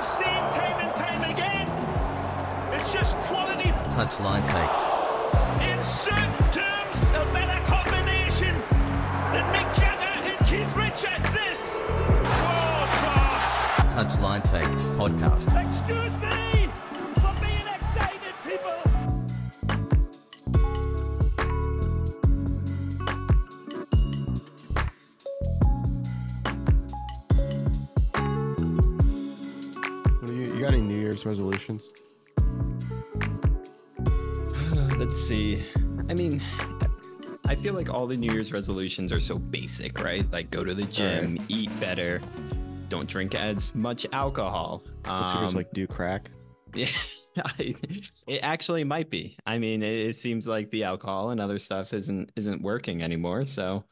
we've seen time and time again. It's just quality. Touchline takes. In certain terms, a better combination than Mick Jagger and Keith Richards. This world class. Touchline takes podcast. Excuse me Resolutions? Let's see. I mean, I feel like all the New Year's resolutions are so basic, right? Like go to the gym, eat better, don't drink as much alcohol. Yours Um, like do crack? yeah, I- it actually might be. I mean, it, it seems like the alcohol and other stuff isn't isn't working anymore. So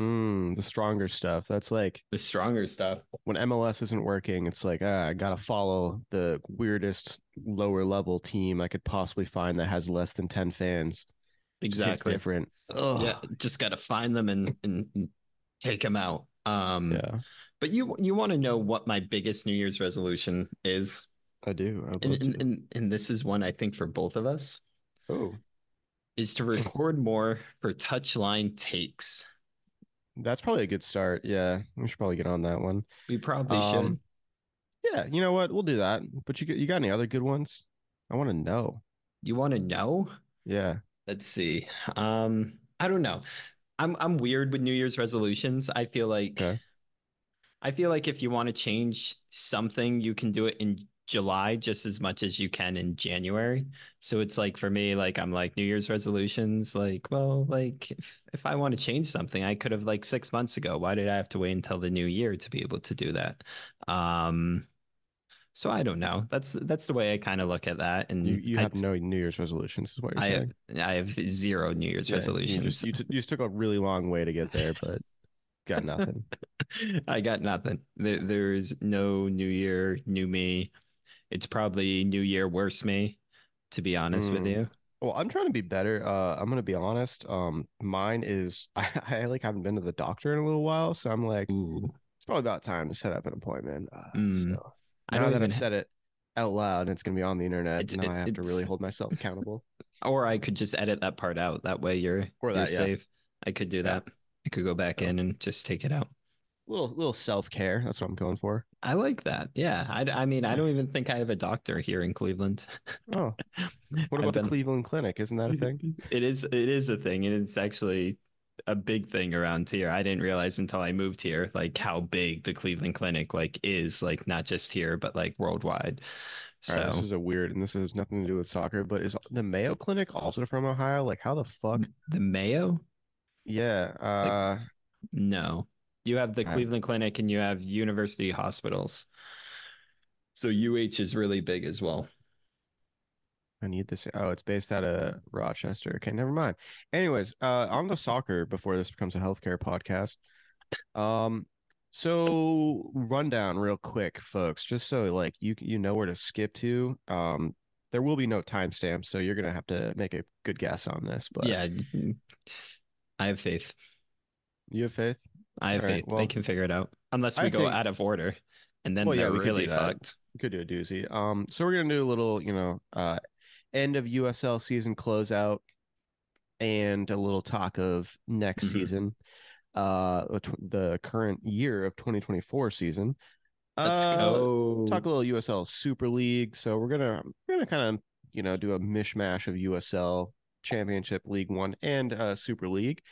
Mm, the stronger stuff. That's like the stronger stuff. when MLS isn't working, it's like, ah, I gotta follow the weirdest lower level team I could possibly find that has less than 10 fans. Exactly. different. Ugh. Yeah, just gotta find them and, and and take them out. Um, Yeah, but you you want to know what my biggest New Year's resolution is? I do. I and, and, and, and this is one I think for both of us oh, is to record more for touchline takes. That's probably a good start. Yeah, we should probably get on that one. We probably should. Um, Yeah, you know what? We'll do that. But you got- you got any other good ones? I want to know. You want to know? Yeah. Let's see. Um, I don't know. I'm I'm weird with New Year's resolutions. I feel like Okay. I feel like if you want to change something, you can do it in July just as much as you can in January. So it's like for me, like I'm like New Year's resolutions, like, well, like if, if I want to change something, I could have like six months ago. Why did I have to wait until the new year to be able to do that? Um so I don't know. That's that's the way I kind of look at that. And You you I, have no New Year's resolutions, is what you're I saying. have, I have zero New Year's Yeah, resolutions. You just, you, t- you just took a really long way to get there, but got nothing. I got nothing. There, there's no new year, new me. It's probably new year, worse me, to be honest with Mm. you. Well, I'm trying to be better. Uh, I'm gonna be honest. Um, mine is I, I like haven't been to the doctor in a little while, so I'm like, Ooh. it's probably about time to set up an appointment. Uh, Mm. so I now that I've said it out loud and it's gonna be on the internet, It's- now it- I have to really hold myself accountable. or I could just edit that part out. That way you're Or you're yeah. safe. I could do Yeah. that. I could go back Yeah. in and just take it out. Little little self care. That's what I'm going for. I like that. Yeah. I, I mean, I don't even think I have a doctor here in Cleveland. Oh, what about the Cleveland Clinic? Isn't that a thing? It is it is a thing, and it's actually a big thing around here. I didn't realize until I moved here, like how big the Cleveland Clinic like is, like not just here, but like worldwide. So right, this is a weird, and this has nothing to do with soccer, but is the Mayo Clinic also from Ohio? Like, how the fuck? the Mayo? Yeah. Uh, No. You have the. Cleveland Clinic and you have university hospitals. So UH is really big as well. I need this. Oh, it's based out of Rochester. Okay, never mind. Anyways, uh, on the soccer before this becomes a healthcare podcast. Um, so rundown real quick, folks, just so like you you know where to skip to. Um, there will be no timestamps, so you're gonna have to make a good guess on this. But yeah. I have faith. you have faith. I have right, faith. well, they can figure it out. Unless we I go think- out of order. And then well, they're we could really fucked. We could do a doozy. Um, so we're gonna do a little, you know, uh, end of USL season closeout, and a little talk of next Mhm. season, uh, the the current year of 2024 season. Let's Uh, go. Talk a little USL Super League. So we're gonna we're gonna kind of you know do a mishmash of USL Championship, League One, and uh, Super League,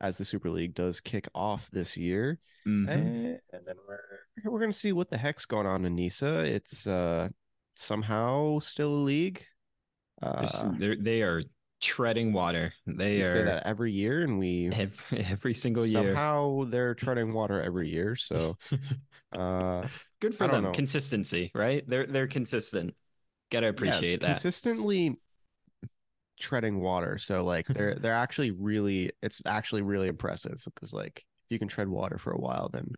as the Super League does kick off this year. Mhm. And, and then we're we're gonna see what the heck's going on in Nisa. It's uh somehow still a league. Uh, they're, they are treading water. They are that every year, and we every, every single year. somehow they're treading water every year. So uh, Good for them. know. Consistency, right? They're they're consistent. Gotta yeah, appreciate that. consistently treading water. So like they're they're actually really it's actually really impressive because like if you can tread water for a while, then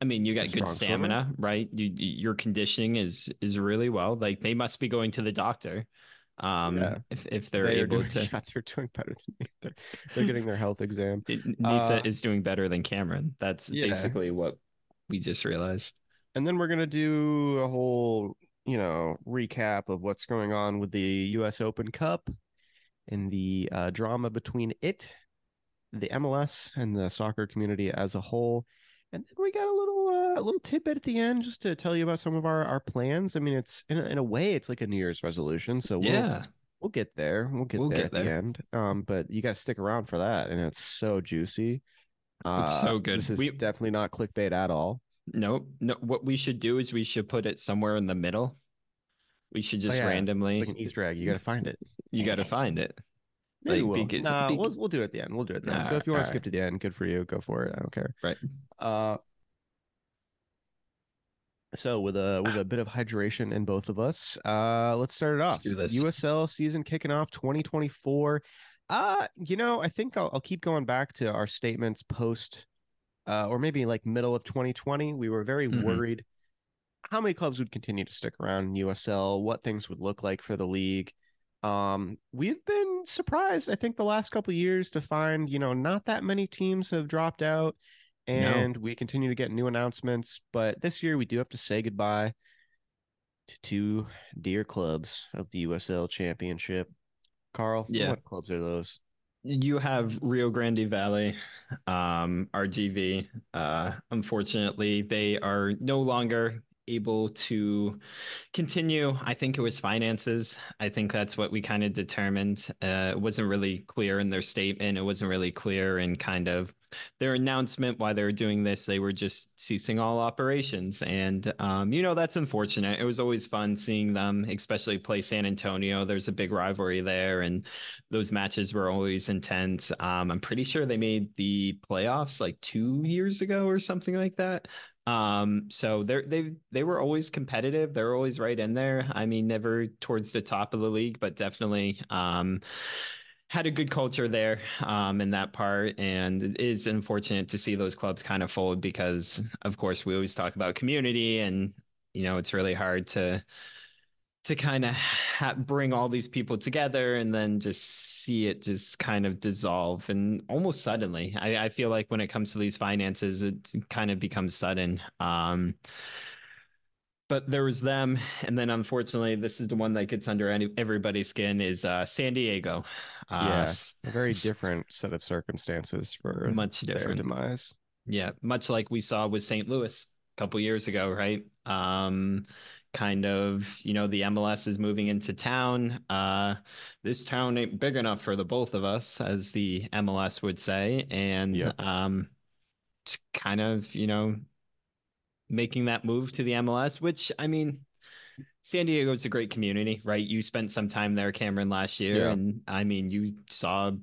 I mean, you got good strong swimmer. stamina, right? You, you- your conditioning is is really well. Like they must be going to the doctor. Um, Yeah. if if they're they able doing, to. yeah, they're doing better than me. They're, they're getting their health exam. It, Nisa Uh, is doing better than Cameron. That's Yeah. basically what we just realized. and then we're gonna do a whole, you know, recap of what's going on with the U.S. Open Cup and the uh, drama between it, the MLS, and the soccer community as a whole. And then we got a little uh, a little tidbit at the end just to tell you about some of our our plans. I mean, it's in a, in a way it's like a New Year's resolution, so we'll, Yeah. we'll get there. We'll get We'll there get at the end. Um, but you got to stick around for that, and it's so juicy. Uh, It's so good. This is We- definitely not clickbait at all. Nope. No, what we should do is we should put it somewhere in the middle. We should just Oh, yeah. randomly. It's like an Easter egg. You got to find it. you got to find it. Maybe Like, we'll. because- nah, bec- we'll we'll do it at the end. We'll do it at the end. So if you want to skip to the end, good for you. Go for it. I don't care. Right. Uh, so with a with a bit of hydration in both of us, uh, let's start it Let's off. do this. USL season kicking off 2024. Uh, you know, I think I'll, I'll keep going back to our statements post, uh, or maybe like middle of 2020. We were very Mhm. worried how many clubs would continue to stick around in USL, what things would look like for the league. Um, we've been surprised, I think, the last couple of years to find, you know, not that many teams have dropped out, and we continue to get new announcements. But this year, we do have to say goodbye to two dear clubs of the USL Championship. Carl, Yeah. what clubs are those? You have Rio Grande Valley, um, RGV. Uh, unfortunately, they are no longer able to continue. I think it was finances. I think that's what we kind of determined. Uh, it wasn't really clear in their statement. It wasn't really clear in kind of their announcement why they were doing this. They were just ceasing all operations, and um, you know that's unfortunate. It was always fun seeing them, especially play San Antonio. There's a big rivalry there, and those matches were always intense. Um, I'm pretty sure they made the playoffs like two years ago or something like that. Um, so they're they they were always competitive. They're always right in there. I mean, never towards the top of the league, but definitely um had a good culture there um in that part. And it is unfortunate to see those clubs kind of fold because of course we always talk about community and you know it's really hard to to kind of ha- bring all these people together and then just see it just kind of dissolve and almost suddenly. I, I feel like when it comes to these finances, it kind of becomes sudden. Um, but there was them, and then unfortunately, this is the one that gets under any, everybody's skin is uh, San Diego. Uh, Yeah, s- A very different set of circumstances for much their different. demise. Yeah, much like we saw with St. Louis a couple years ago, right? Um, kind of, you know, the MLS is moving into town. Uh, this town ain't big enough for the both of us, as the MLS would say, and Yep. um, it's kind of, you know, making that move to the MLS, which I mean. San Diego is a great community, right? You spent some time there, Cameron, last year, Yeah. and I mean, you saw a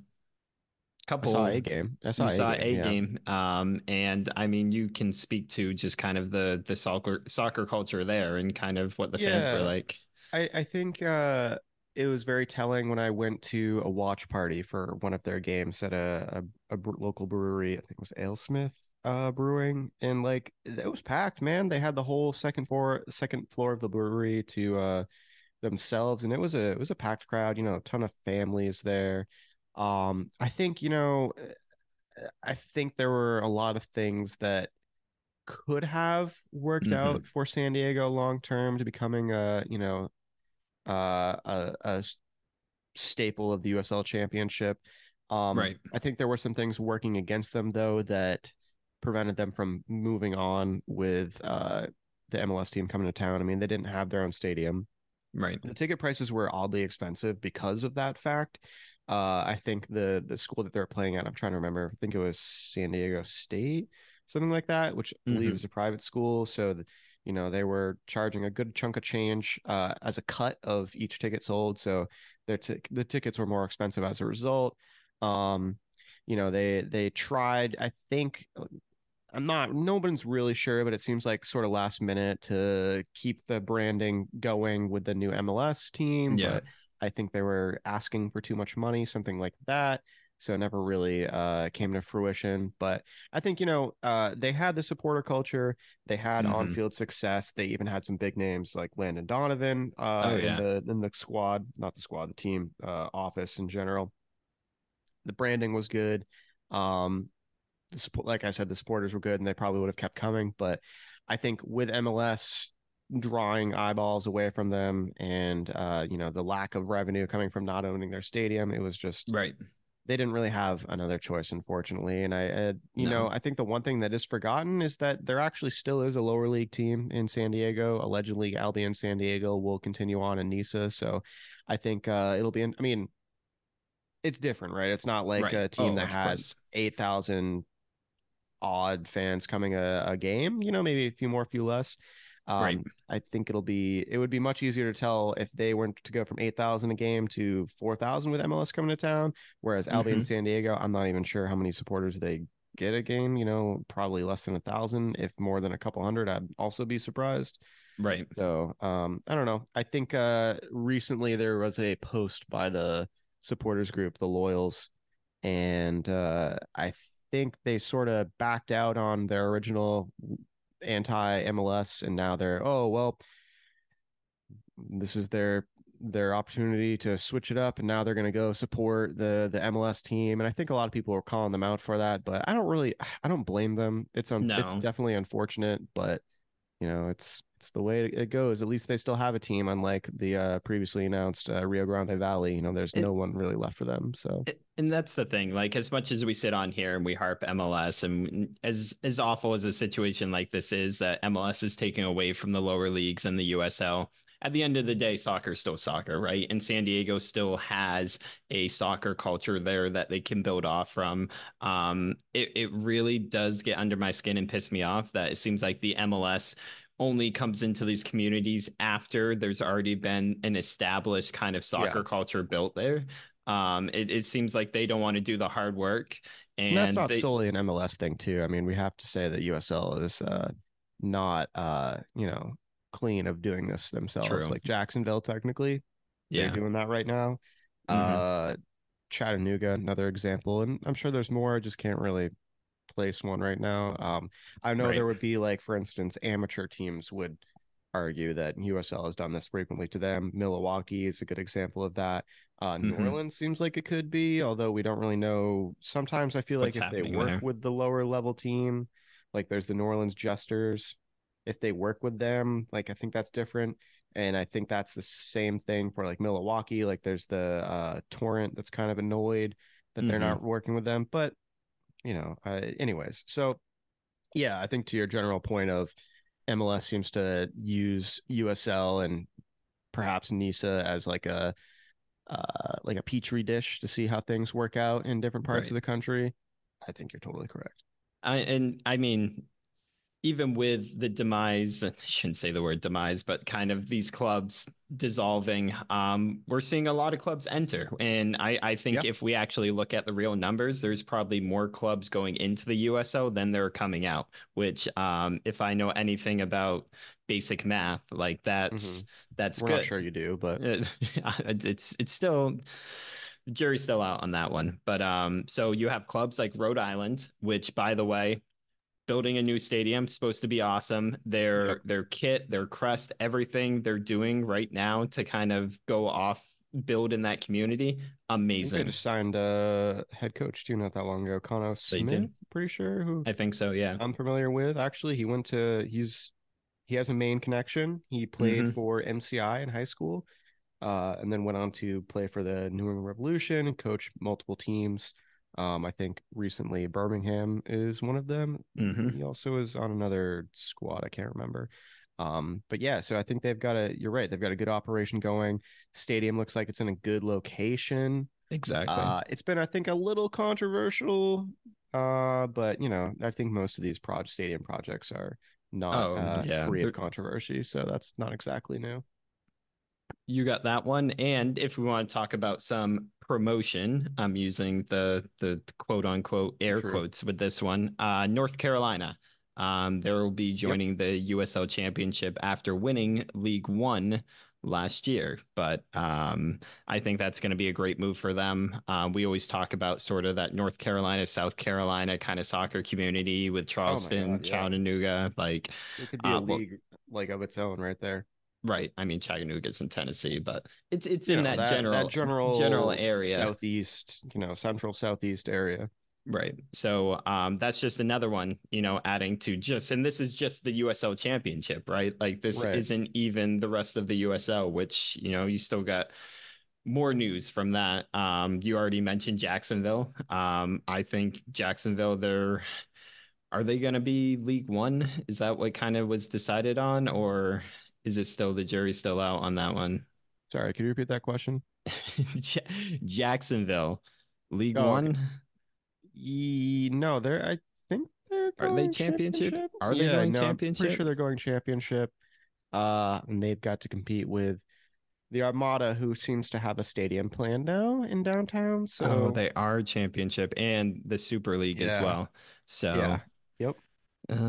couple I saw a game. I saw a saw game. a yeah. um and i mean you can speak to just kind of the the soccer soccer culture there and kind of what the fans were like I, I think uh, it was very telling when I went to a watch party for one of their games at a, a, a local brewery. I think it was AleSmith uh, Brewing, and like it was packed, man. They had the whole second floor second floor of the brewery to uh, themselves, and it was a it was a packed crowd. You know, a ton of families there. Um, I think you know, uh, I think there were a lot of things that could have worked Mhm. out for San Diego long term to becoming a you know uh, a, a staple of the USL Championship. Um, Right. I think there were some things working against them though that prevented them from moving on with uh, the MLS team coming to town. I mean, they didn't have their own stadium. right The ticket prices were oddly expensive because of that fact. Uh, I think the the school that they're playing at, I'm trying to remember. I think it was San Diego State, something like that, which I believe Mhm. is a private school. So, the, you know, they were charging a good chunk of change uh, as a cut of each ticket sold. So, their t- the tickets were more expensive as a result. Um, you know, they they tried. I think I'm not. Nobody's really sure, but it seems like sort of last minute to keep the branding going with the new MLS team. Yeah. But I think they were asking for too much money, something like that. So it never really uh, came to fruition. But I think you know uh, they had the supporter culture. They had Mhm. on-field success. They even had some big names like Landon Donovan uh, Oh, yeah. in the in the squad, not the squad, the team uh, office in general. The branding was good. Um, the support, like I said, the supporters were good, and they probably would have kept coming. But I think with MLS drawing eyeballs away from them and uh, you know, the lack of revenue coming from not owning their stadium, it was just Right. they didn't really have another choice, unfortunately. And I, uh, you know, I think the one thing that is forgotten is that there actually still is a lower league team in San Diego. Allegedly, Albion San Diego will continue on in NISA. So I think uh, it'll be. In, I mean, it's different, right? It's not like Right. a team Oh, that has eight thousand odd fans coming a, a game. You know, maybe a few more, a few less. Um, Right. I think it'll be it would be much easier to tell if they weren't to go from eight thousand a game to four thousand with MLS coming to town. Whereas Albion Mhm. San Diego, I'm not even sure how many supporters they get a game. You know, probably less than a thousand. If more than a couple hundred, I'd also be surprised. Right. So um, I don't know. I think uh, recently there was a post by the supporters group, the Loyals, and uh, I think they sort of backed out on their original anti MLS, and now they're oh well, this is their their opportunity to switch it up, and now they're going to go support the the MLS team. And I think a lot of people are calling them out for that, but I don't really, I don't blame them. It's un- it's definitely unfortunate, but you know it's it's the way it goes. At least they still have a team, unlike the uh, previously announced uh, Rio Grande Valley. You know, there's It- no one really left for them. So A- And that's the thing. Like, as much as we sit on here and we harp MLS, and as as awful as a situation like this is, that MLS is taking away from the lower leagues and the USL. At the end of the day, soccer is still soccer, right? And San Diego still has a soccer culture there that they can build off from. Um, it it really does get under my skin and piss me off that it seems like the MLS only comes into these communities after there's already been an established kind of soccer culture built there. Um, it, it seems like they don't want to do the hard work. And, And that's not they, solely an MLS thing too. I mean, we have to say that USL is uh, not uh, you know clean of doing this themselves. True. Like Jacksonville, technically, they're yeah, doing that right now. Mhm. Uh, Chattanooga, another example, and I'm sure there's more. I just can't really place one right now. Um, I know Right. there would be like, for instance, amateur teams would argue that USL has done this frequently to them. Milwaukee is a good example of that. Uh, New Mhm. Orleans seems like it could be, although we don't really know. Sometimes I feel like What's if they work there. with the lower level team, like there's the New Orleans Jesters, if they work with them, like I think that's different. And I think that's the same thing for like Milwaukee. Like there's the uh, Torrent that's kind of annoyed that they're Mhm. not working with them. But you know, uh, anyways, so yeah, I think to your general point of MLS seems to use USL and perhaps NISA as like a uh, like a petri dish to see how things work out in different parts Right. of the country. I think you're totally correct. I, and I mean, even with the demise, I shouldn't say the word demise, but kind of these clubs dissolving, um, we're seeing a lot of clubs enter. And I, I think Yeah. if we actually look at the real numbers, there's probably more clubs going into the USL than there are coming out, which, um, if I know anything about basic math, like that's, that's We're good. not sure you do, but it's it's it's still the jury's still out on that one. But um, so you have clubs like Rhode Island, which by the way, building a new stadium supposed to be awesome. Their Yep. their kit, their crest, everything they're doing right now to kind of go off build in that community, think they amazing. just signed a head coach too not that long ago, Connor They did? Pretty sure who I think so. Yeah. I'm familiar with. Actually, he went to he's he has a main connection. He played Mhm. for MCI in high school, uh, and then went on to play for the New England Revolution and coach multiple teams. Um, I think recently Birmingham is one of them. Mhm. He also is on another squad. I can't remember. Um, but yeah, so I think they've got a. You're right. They've got a good operation going. Stadium looks like it's in a good location. Exactly. Uh, it's been, I think, a little controversial, uh, but you know, I think most of these proj stadium projects are not Oh, uh, yeah. free of controversy, so that's not exactly new. You got that one. And if we want to talk about some promotion, I'm using the the quote unquote air True. quotes with this one. Uh, North Carolina. Um, they will be joining the USL Championship after winning League One last year. But um, I think that's going to be a great move for them. Uh, we always talk about sort of that North Carolina, South Carolina kind of soccer community with Charleston, Oh God, yeah. Chattanooga. Like, It could be Uh, a well- league like of its own right there. Right? I mean, Chattanooga's in Tennessee, but it's it's You in know, that, general that general general area. southeast, you know, central southeast area. Right. So um, that's just another one, you know, adding to just, and this is just the USL championship, right? Like this Right. isn't even the rest of the USL, which, you know, you still got more news from that. Um, you already mentioned Jacksonville. Um, I think Jacksonville, they're, are they going to be League One? Is that what kind of was decided on, or is it still the jury's still out on that one? Sorry, could you repeat that question? Ja- Jacksonville, League Oh, okay. One. No, they're. I think they're. Are they going championship? Are they yeah, going no, I'm championship? pretty sure they're going championship. Uh, and they've got to compete with the Armada, who seems to have a stadium plan now in downtown. So oh, they are championship and the Super League as well. So Yeah. Yep.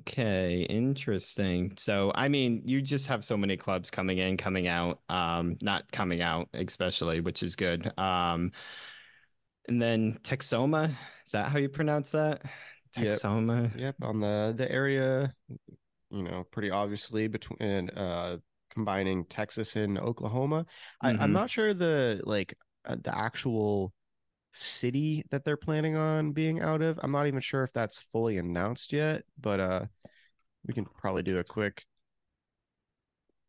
Okay, interesting. So, I mean, you just have so many clubs coming in, coming out, um, not coming out, especially, which is good. Um, and then Texoma, is that how you pronounce that? Texoma. Yep, on the the area, you know, pretty obviously between uh combining Texas and Oklahoma. I, I'm Mhm. not sure the like uh, the actual city that they're planning on being out of. I'm not even sure if that's fully announced yet, but uh we can probably do a quick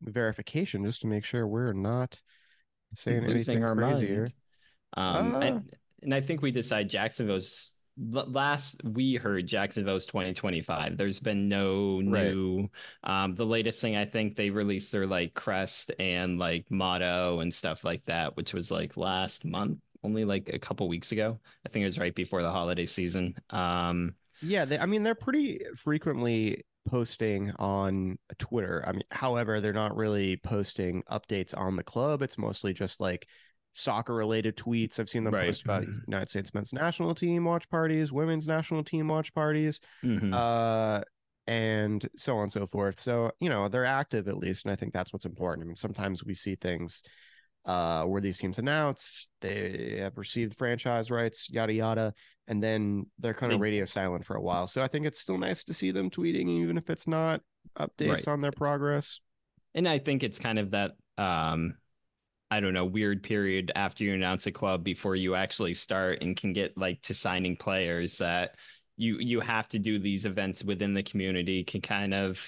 verification just to make sure we're not saying Losing anything our crazy here. Um, Uh, and, and I think we decide Jacksonville's last we heard Jacksonville's 2025. There's been no Right. new um the latest thing I think they released their like crest and like motto and stuff like that, which was like last month, only like a couple weeks ago. I think it was right before the holiday season. Um Yeah, they, I mean, they're pretty frequently posting on Twitter. I mean, however, they're not really posting updates on the club. It's mostly just like soccer related tweets. I've seen them Right. post about United States men's national team watch parties, women's national team watch parties, mhm. uh, and so on and so forth. So, you know, they're active at least. And I think that's what's important. I mean, sometimes we see things uh, where these teams announce they have received franchise rights, yada yada, and then they're kind of radio silent for a while. So I think it's still nice to see them tweeting, even if it's not updates Right. on their progress. And I think it's kind of that um I don't know, weird period after you announce a club before you actually start and can get like to signing players that you you have to do these events within the community can kind of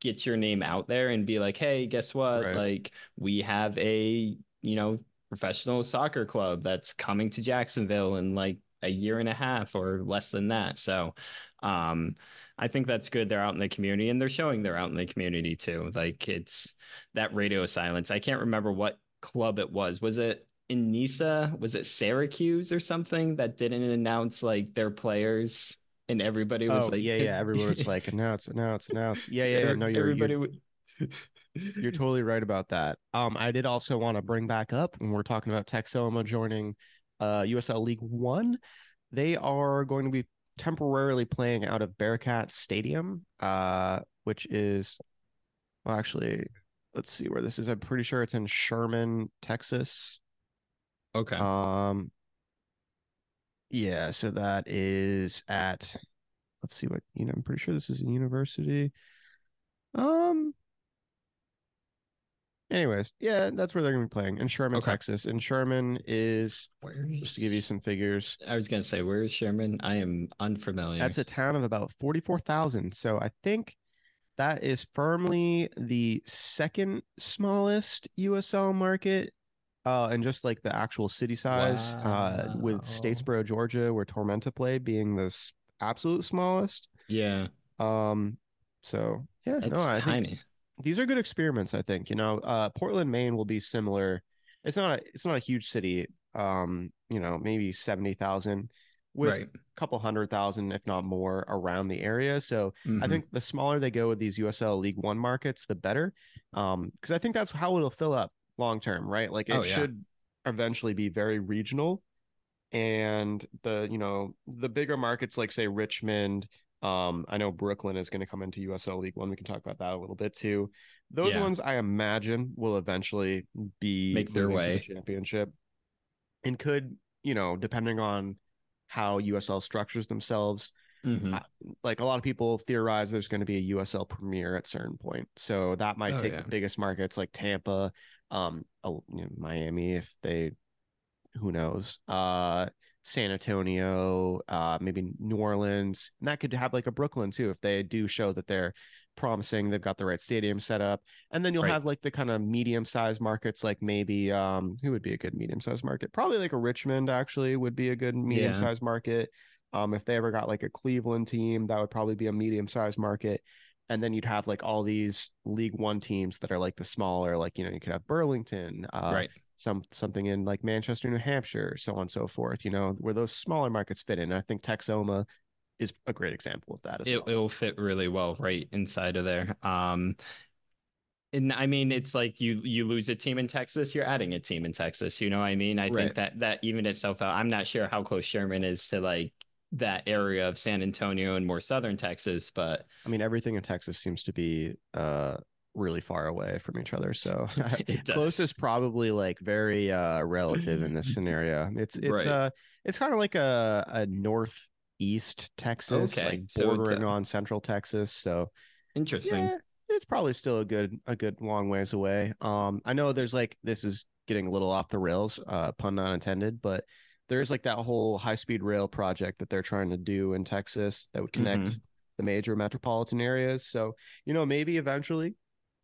get your name out there and be like, "Hey, guess what? Right. Like we have a, you know, professional soccer club that's coming to Jacksonville in like a year and a half or less than that." So, um I think that's good. They're out in the community and they're showing they're out in the community too. Like it's that radio silence. I can't remember what club it was. Was it in Nisa? Was it Syracuse or something that didn't announce like their players and everybody was oh, like, yeah, yeah. Everyone was like, announce, announce, announce. Yeah, yeah, yeah. No, you're, everybody you're, would. You're totally right about that. Um, I did also want to bring back up when we're talking about Texoma joining uh USL League One. They are going to be temporarily playing out of Bearcat Stadium, uh, which is well, actually, let's see where this is. I'm pretty sure it's in Sherman, Texas. okay. Um, yeah, so that is at let's see what you know. I'm pretty sure this is a university. Um. Anyways, yeah, that's where they're gonna be playing in Sherman, Okay. Texas. And Sherman is Where's just to give you some figures. I was gonna say, where's Sherman? I am unfamiliar. That's a town of about forty-four thousand. So I think that is firmly the second smallest USL market. Uh, and just like the actual city size, uh, with Statesboro, Georgia, where Tormenta play, being the s- absolute smallest. yeah, Um, so yeah, it's no, I think tiny. These are good experiments. I think you know, uh, Portland, Maine will be similar. It's not a it's not a huge city. Um, you know, maybe seventy thousand with Right. a couple hundred thousand, if not more, around the area. So I Mhm. think the smaller they go with these USL League One markets, the better. Um, because I think that's how it'll fill up long term, right? Like it Oh, yeah. should eventually be very regional. And the, you know, the bigger markets like say Richmond, um, I know Brooklyn is going to come into USL League One. We can talk about that a little bit too. Those Yeah. ones I imagine will eventually be Make their way to the championship and could, you know, depending on how USL structures themselves, Mhm. I- like a lot of people theorize there's going to be a USL premiere at certain point. So that might Oh, take yeah. the biggest markets like Tampa, um, uh, you know, Miami if they who knows. Uh San Antonio, uh, maybe New Orleans, and that could have like a Brooklyn too if they do show that they're promising they've got the right stadium set up and then you'll Right. have like the kind of medium sized markets like maybe um who would be a good medium sized market? Probably like a richmond actually would be a good medium sized market um if they ever got like a cleveland team that would probably be a medium sized market and then you'd have like all these league one teams that are like the smaller like you know you could have burlington uh right. some something in like manchester new hampshire so on and so forth you know where those smaller markets fit in i think texoma is a great example of that as It well it'll fit really well right inside of there. Um and I mean it's like you you lose a team in Texas, you're adding a team in Texas. You know what I mean? I Right. think that that even itself out. I'm not sure how close Sherman is to like that area of San Antonio and more southern Texas, but I mean, everything in Texas seems to be uh really far away from each other. So It does. close is probably like very uh relative in this scenario. It's it's Right. uh it's kind of like a a northeast Texas, Okay, like so bordering uh, on central Texas. So interesting. yeah, it's probably still a good a good long ways away. Um, I know there's like this is getting a little off the rails, uh, pun not intended, but there's like that whole high speed rail project that they're trying to do in Texas that would connect Mhm. the major metropolitan areas. So you know maybe eventually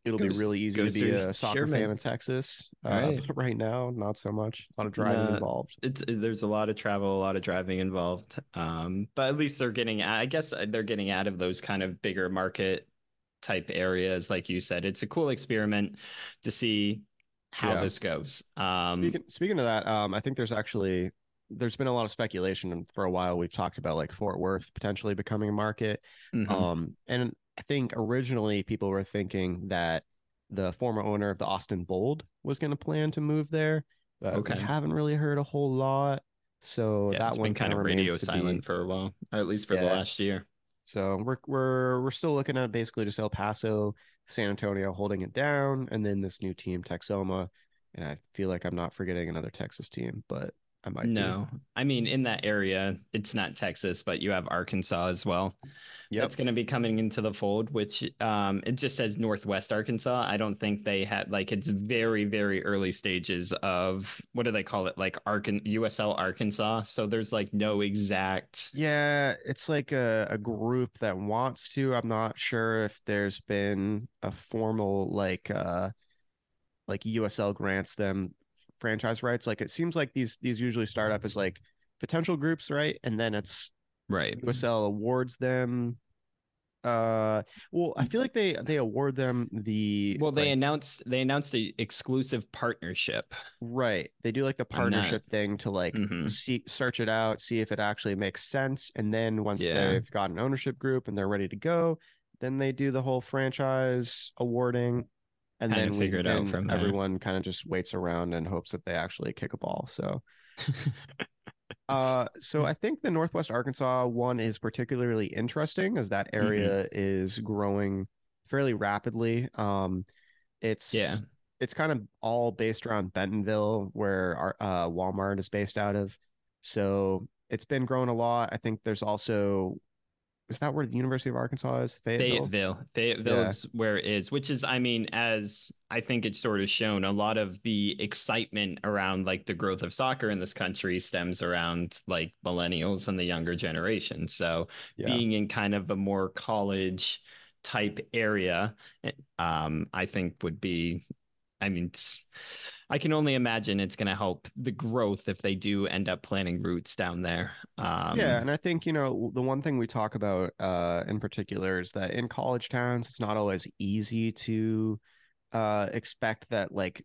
it'll Goes- be really easy to be a soccer Sherman. fan in Texas. Uh, Right. but right now, not so much. A lot of driving No, involved. It's there's a lot of travel, a lot of driving involved. Um, but at least they're getting I guess uh, they're getting out of those kind of bigger market type areas, like you said. It's a cool experiment to see how Yeah. this goes. Um, Speaking speaking of that, um, I think there's actually there's been a lot of speculation and for a while we've talked about like Fort Worth potentially becoming a market. mhm. Um, and I think originally people were thinking that the former owner of the Austin Bold was going to plan to move there, but Okay. we haven't really heard a whole lot. So yeah, that one been kind of radio to be- silent for a while, at least for the last year. So we're we're we're still looking at basically just El Paso, San Antonio holding it down, and then this new team Texoma. And I feel like I'm not forgetting another Texas team, but I might. be. No, I mean in that area, it's not Texas, but you have Arkansas as well. Yep. That's going to be coming into the fold, which um, it just says Northwest Arkansas. I don't think they had like it's very very early stages of what do they call it like Arkan USL Arkansas. So there's like no exact. Yeah, it's like a, a group that wants to. I'm not sure if there's been a formal like uh like USL grants them franchise rights. Like it seems like these these usually start up as like potential groups, right? And then it's Right. USL awards them uh well, I feel like they they award them the Well, they like, announced they announced the exclusive partnership. right. They do like the I'm not- partnership thing to like Mhm. see search it out, see if it actually makes sense, and then once Yeah. they've got an ownership group and they're ready to go, then they do the whole franchise awarding, and then we figure it out from everyone kind of just waits around and hopes that they actually kick a ball. So, uh, so I think the Northwest Arkansas one is particularly interesting as that Mm-hmm. area is growing fairly rapidly. Um, it's Yeah. it's kind of all based around Bentonville, where our uh, Walmart is based out of. So it's been growing a lot. I think there's also is that where the University of Arkansas is? Fayetteville. Fayetteville. Fayettille Yeah. is where it is, which is, I mean, as I think it's sort of shown, a lot of the excitement around like the growth of soccer in this country stems around like millennials and the younger generation. So Yeah. being in kind of a more college type area, eh, um, I think would be, I mean, I can only imagine it's going to help the growth if they do end up planting roots down there. Um, yeah, and I think you know the one thing we talk about uh, in particular is that in college towns, it's not always easy to uh, expect that like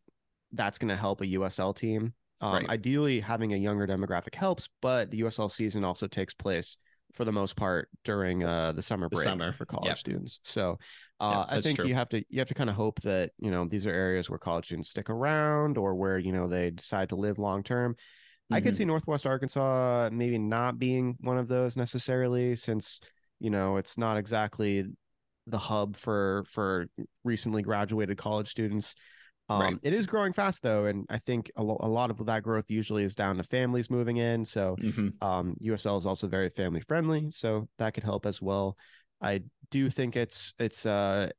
that's going to help a USL team. Um, Right. Ideally, having a younger demographic helps, but the USL season also takes place for the most part during uh, the summer The break summer, for college yep. students. So Yeah, uh, I think true. you have to you have to kind of hope that you know these are areas where college students stick around or where you know they decide to live long term. I could Mhm. see Northwest Arkansas maybe not being one of those necessarily, since you know it's not exactly the hub for for recently graduated college students. Um, Right. It is growing fast though, and I think a, lo- a lot of that growth usually is down to families moving in. So Mhm. um, USL is also very family friendly, so that could help as well. I do think it's it's uh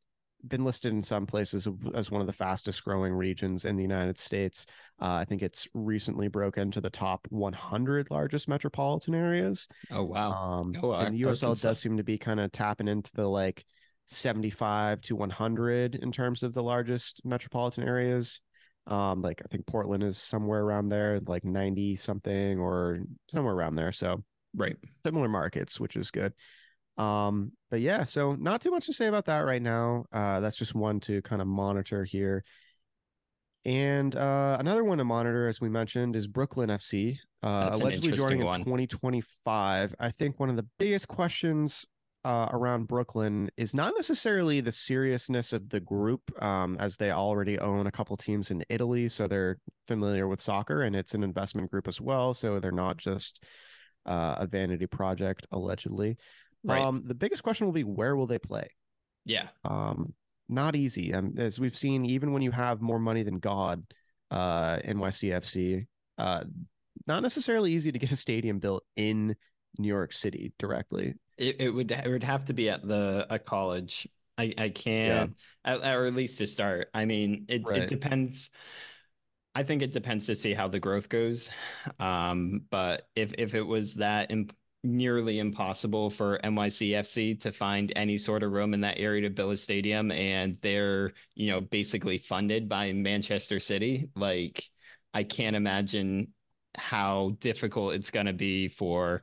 been listed in some places as one of the fastest growing regions in the United States. Uh, I think it's recently broken to the top 100 largest metropolitan areas. Oh wow! Um, Oh, and Ar- USL does seem to be kind of tapping into the like 75 to 100 in terms of the largest metropolitan areas. Um, like I think Portland is somewhere around there, like 90 something or somewhere around there. So Right. similar markets, which is good. Um, but yeah, so not too much to say about that right now. Uh, that's just one to kind of monitor here. And uh, another one to monitor, as we mentioned, is Brooklyn FC, uh, allegedly joining in 2025. I think one of the biggest questions uh, around Brooklyn is not necessarily the seriousness of the group, um, as they already own a couple teams in Italy, so they're familiar with soccer, and it's an investment group as well, so they're not just uh, a vanity project, allegedly. Right. Um, the biggest question will be where will they play? yeah. Um, not easy. Um, as we've seen, even when you have more money than God, uh, NYCFC, uh, not necessarily easy to get a stadium built in New York City directly. It, it would it would have to be at the a college. I I can't at, or at least to start. I mean, it Right. it depends. I think it depends to see how the growth goes. Um, but if if it was that imp- nearly impossible for NYCFC to find any sort of room in that area to build a stadium, and they're you know basically funded by Manchester City, like I can't imagine how difficult it's going to be for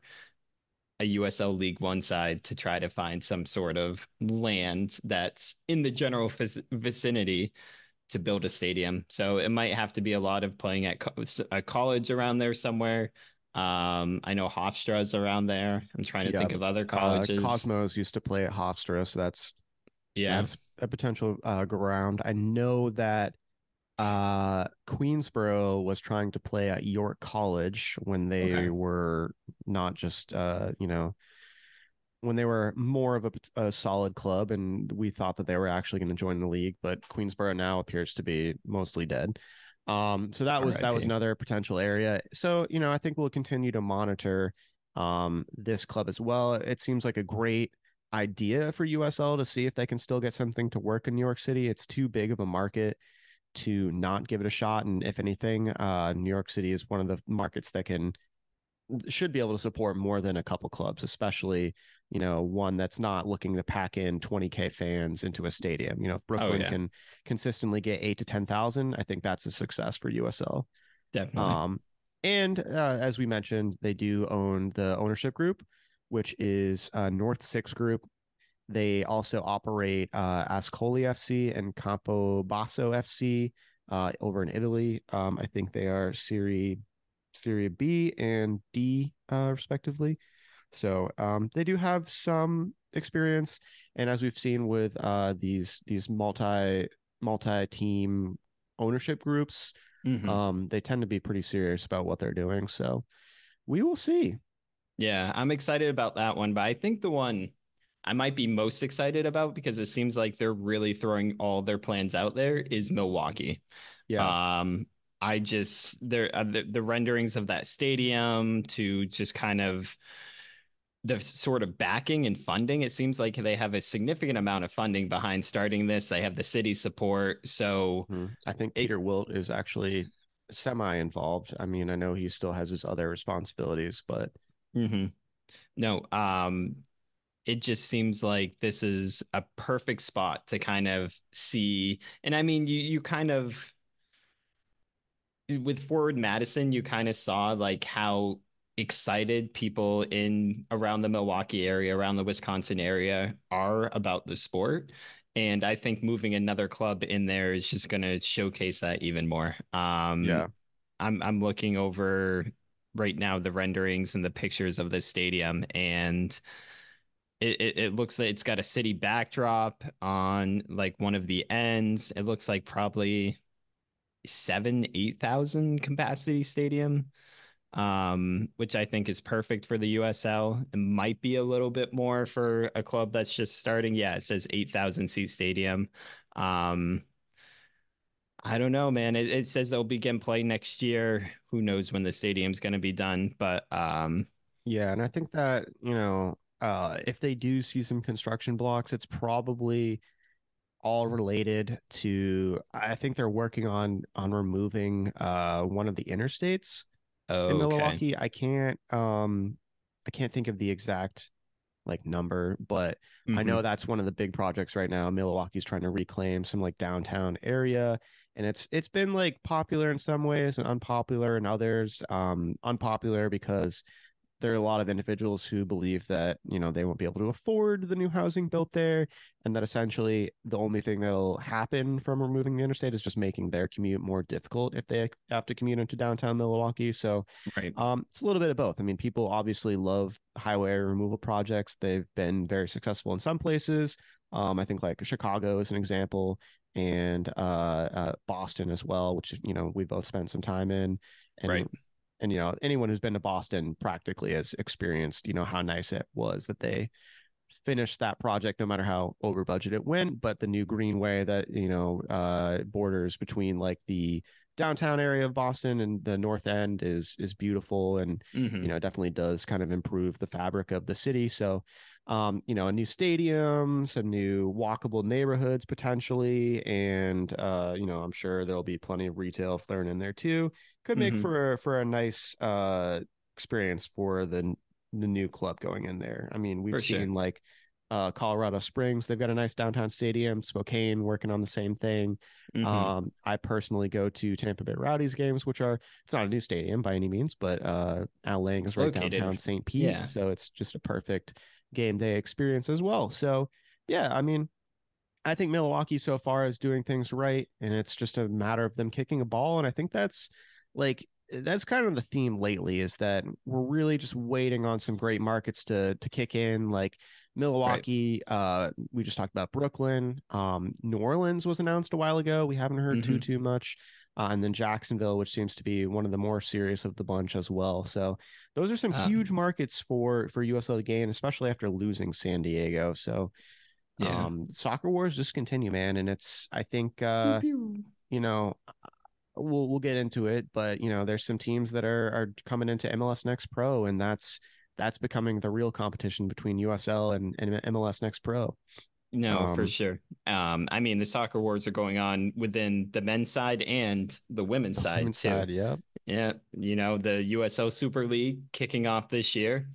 a USL League One side to try to find some sort of land that's in the general vic- vicinity to build a stadium. So it might have to be a lot of playing at co- a college around there somewhere. Um, I know Hofstra's around there. I'm trying to Yeah, think of other Uh, colleges. Cosmos used to play at Hofstra, so that's yeah, that's a potential uh, ground. I know that uh, Queensboro was trying to play at York College when they Okay. were not just uh, you know when they were more of a, a solid club, and we thought that they were actually going to join the league, but Queensboro now appears to be mostly dead. Um, so that was that was another potential area. So you know, I think we'll continue to monitor um this club as well. It seems like a great idea for USL to see if they can still get something to work in New York City. It's too big of a market to not give it a shot. And if anything, uh, New York City is one of the markets that can should be able to support more than a couple clubs, especially you know one that's not looking to pack in 20k fans into a stadium. You know, if Brooklyn yeah. can consistently get eight to ten thousand, I think that's a success for USL. definitely. Um, and uh, as we mentioned, they do own the ownership group, which is uh, North Sixth Group. They also operate uh, Ascoli FC and Campobasso FC uh, over in Italy. Um, I think they are Serie Serie B and D, uh, respectively. So um, they do have some experience, and as we've seen with uh, these these multi multi team ownership groups, Mhm. um, they tend to be pretty serious about what they're doing. So we will see. Yeah, I'm excited about that one, but I think the one I might be most excited about because it seems like they're really throwing all their plans out there is Milwaukee. Yeah. Um, I just there uh, the, the renderings of that stadium to just kind of the sort of backing and funding. It seems like they have a significant amount of funding behind starting this. They have the city support, so Mhm. I think it- Wilt is actually semi involved. I mean, I know he still has his other responsibilities, but hmm No, um, it just seems like this is a perfect spot to kind of see. And I mean, you you kind of with Forward Madison, you kind of saw like how excited people in around the Milwaukee area, around the Wisconsin area are about the sport. And I think moving another club in there is just going to showcase that even more. Um, yeah. I'm I'm looking over right now the renderings and the pictures of this stadium, and it, it, it looks like it's got a city backdrop on like one of the ends. It looks like probably seven, eight thousand capacity stadium. Um, which I think is perfect for the USL. It might be a little bit more for a club that's just starting. Yeah, it says eight thousand seat stadium. Um, I don't know, man. It, it says they'll begin play next year. Who knows when the stadium's going to be done? But um, Yeah, and I think that, you know, uh if they do see some construction blocks, it's probably all related to. I think they're working on on removing uh one of the interstates Oh, in. Milwaukee. I can't um I can't think of the exact like number, but I Mhm. know that's one of the big projects right now. Milwaukee's trying to reclaim some like downtown area, and it's it's been like popular in some ways and unpopular in others. Um, unpopular because there are a lot of individuals who believe that you know they won't be able to afford the new housing built there, and that essentially the only thing that'll happen from removing the interstate is just making their commute more difficult if they have to commute into downtown Milwaukee. So Right. um, it's a little bit of both. I mean, people obviously love highway removal projects. They've been very successful in some places. Um, I think like Chicago is an example, and uh, uh, Boston as well, which you know we both spent some time in. And, Right. And you know, anyone who's been to Boston practically has experienced, you know, how nice it was that they finished that project, no matter how over budget it went. But the new greenway that you know uh, borders between like the downtown area of Boston and the north end is is beautiful and Mhm. you know definitely does kind of improve the fabric of the city so um you know a new stadium some new walkable neighborhoods potentially and uh you know i'm sure there'll be plenty of retail thrown in there too could make Mhm. for for a nice uh experience for the the new club going in there i mean we've For sure. seen like uh colorado springs they've got a nice downtown stadium spokane working on the same thing Mhm. um, I personally go to Tampa Bay Rowdies games, which are it's not a new stadium by any means, but uh, Al Lang is It's right located- downtown St. Pete, yeah. so it's just a perfect game day experience as well. So yeah, I mean, I think Milwaukee so far is doing things right, and it's just a matter of them kicking a ball, and I think that's like that's kind of the theme lately is that we're really just waiting on some great markets to to kick in. Like Milwaukee uh we just talked about Brooklyn. Um New Orleans was announced a while ago. We haven't heard too Mhm. too much uh, and then Jacksonville which seems to be one of the more serious of the bunch as well so those are some Uh, huge markets for for USL to gain especially after losing San Diego so Yeah. um soccer wars just continue man and it's I think uh you know we'll we'll get into it but you know there's some teams that are are coming into MLS Next Pro and that's that's becoming the real competition between USL and, and MLS Next Pro. No, for Um, sure. Um, I mean, the soccer wars are going on within the men's side and the women's The side women's too. side, yeah. Yeah, you know, the USL Super League kicking off this year.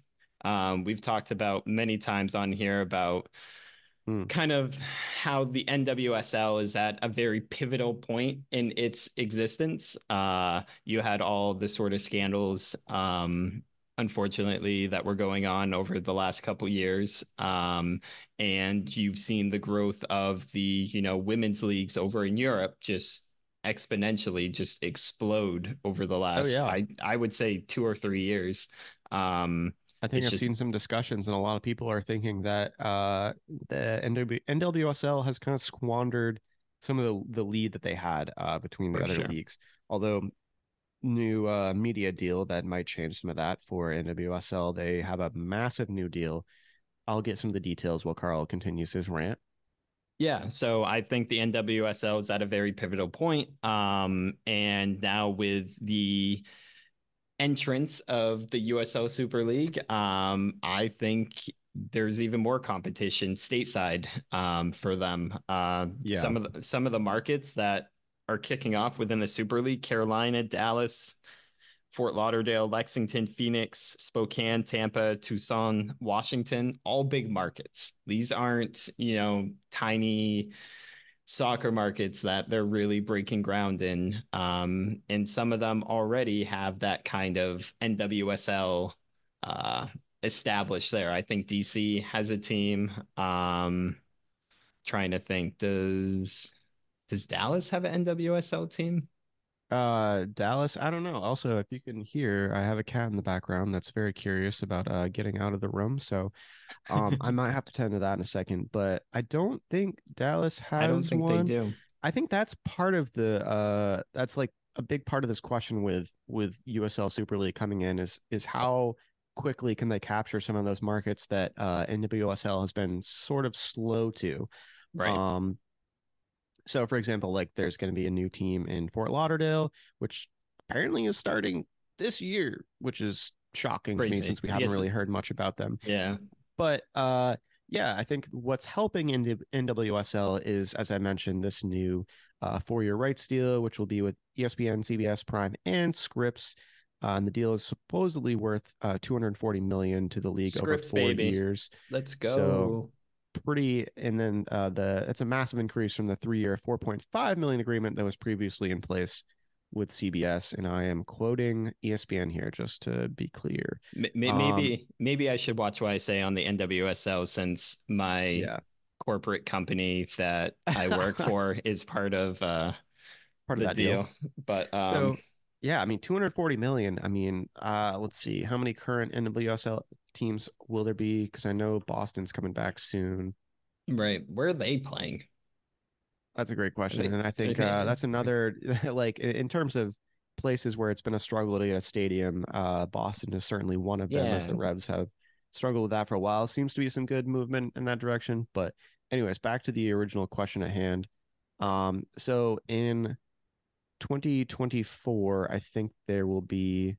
Um, we've talked about many times on here about Hmm. kind of how the NWSL is at a very pivotal point in its existence. Uh, you had all the sort of scandals, um, unfortunately, that were going on over the last couple years. Um, and you've seen the growth of the, you know, women's leagues over in Europe just exponentially just explode over the last oh, yeah. I I would say two or three years. Um I think It's I've just- seen some discussions, and a lot of people are thinking that uh, the NW- NWSL has kind of squandered some of the, the lead that they had uh, between the For other sure. leagues. Although new uh, media deal that might change some of that for NWSL. They have a massive new deal. I'll get some of the details while Carl continues his rant. Yeah, so I think the NWSL is at a very pivotal point. Um, and now with the entrance of the USL Super League, um, I think there's even more competition stateside um, for them. Uh, Yeah. Some of the, some of the markets that are kicking off within the Super League: Carolina, Dallas, Fort Lauderdale, Lexington, Phoenix, Spokane, Tampa, Tucson, Washington, all big markets. These aren't, you know, tiny soccer markets that they're really breaking ground in. Um, and some of them already have that kind of NWSL uh, established there. I think DC has a team. Um, trying to think, does does Dallas have an NWSL team? Uh, Dallas, I don't know. Also, if you can hear, I have a cat in the background that's very curious about uh getting out of the room. So, um, I might have to tend to that in a second. But I don't think Dallas has I don't think one. they do. I think that's part of the uh that's like a big part of this question with with USL Super League coming in is is how quickly can they capture some of those markets that uh NWSL has been sort of slow to. Right. Um so for example, like there's going to be a new team in Fort Lauderdale which apparently is starting this year, which is shocking to me since we haven't Yes. really heard much about them yeah. but uh yeah, I think what's helping in the NWSL is, as I mentioned, this new uh, four-year rights deal, which will be with ESPN, CBS, Prime, and Scripps. Uh, and the deal is supposedly worth uh, 240 million to the league Scripps, over four baby. years. Let's go. So- Pretty, and then uh, the it's a massive increase from the three-year 4.5 million agreement that was previously in place with CBS. And I am quoting ESPN here just to be clear. M- may- um, maybe maybe I should watch what I say on the NWSL since my Yeah, corporate company that I work for is part of uh part of the that deal. deal. But um So, yeah, I mean, 240 million. I mean, uh, let's see, how many current NWSL teams will there be? Because I know Boston's coming back soon. right, where are they playing? That's a great question, they- and I think uh, that's another like in terms of places where it's been a struggle to get a stadium. Uh, Boston is certainly one of them, as the Yeah. Revs have struggled with that for a while. Seems to be some good movement in that direction. But, anyways, back to the original question at hand. Um, so in 2024, I think there will be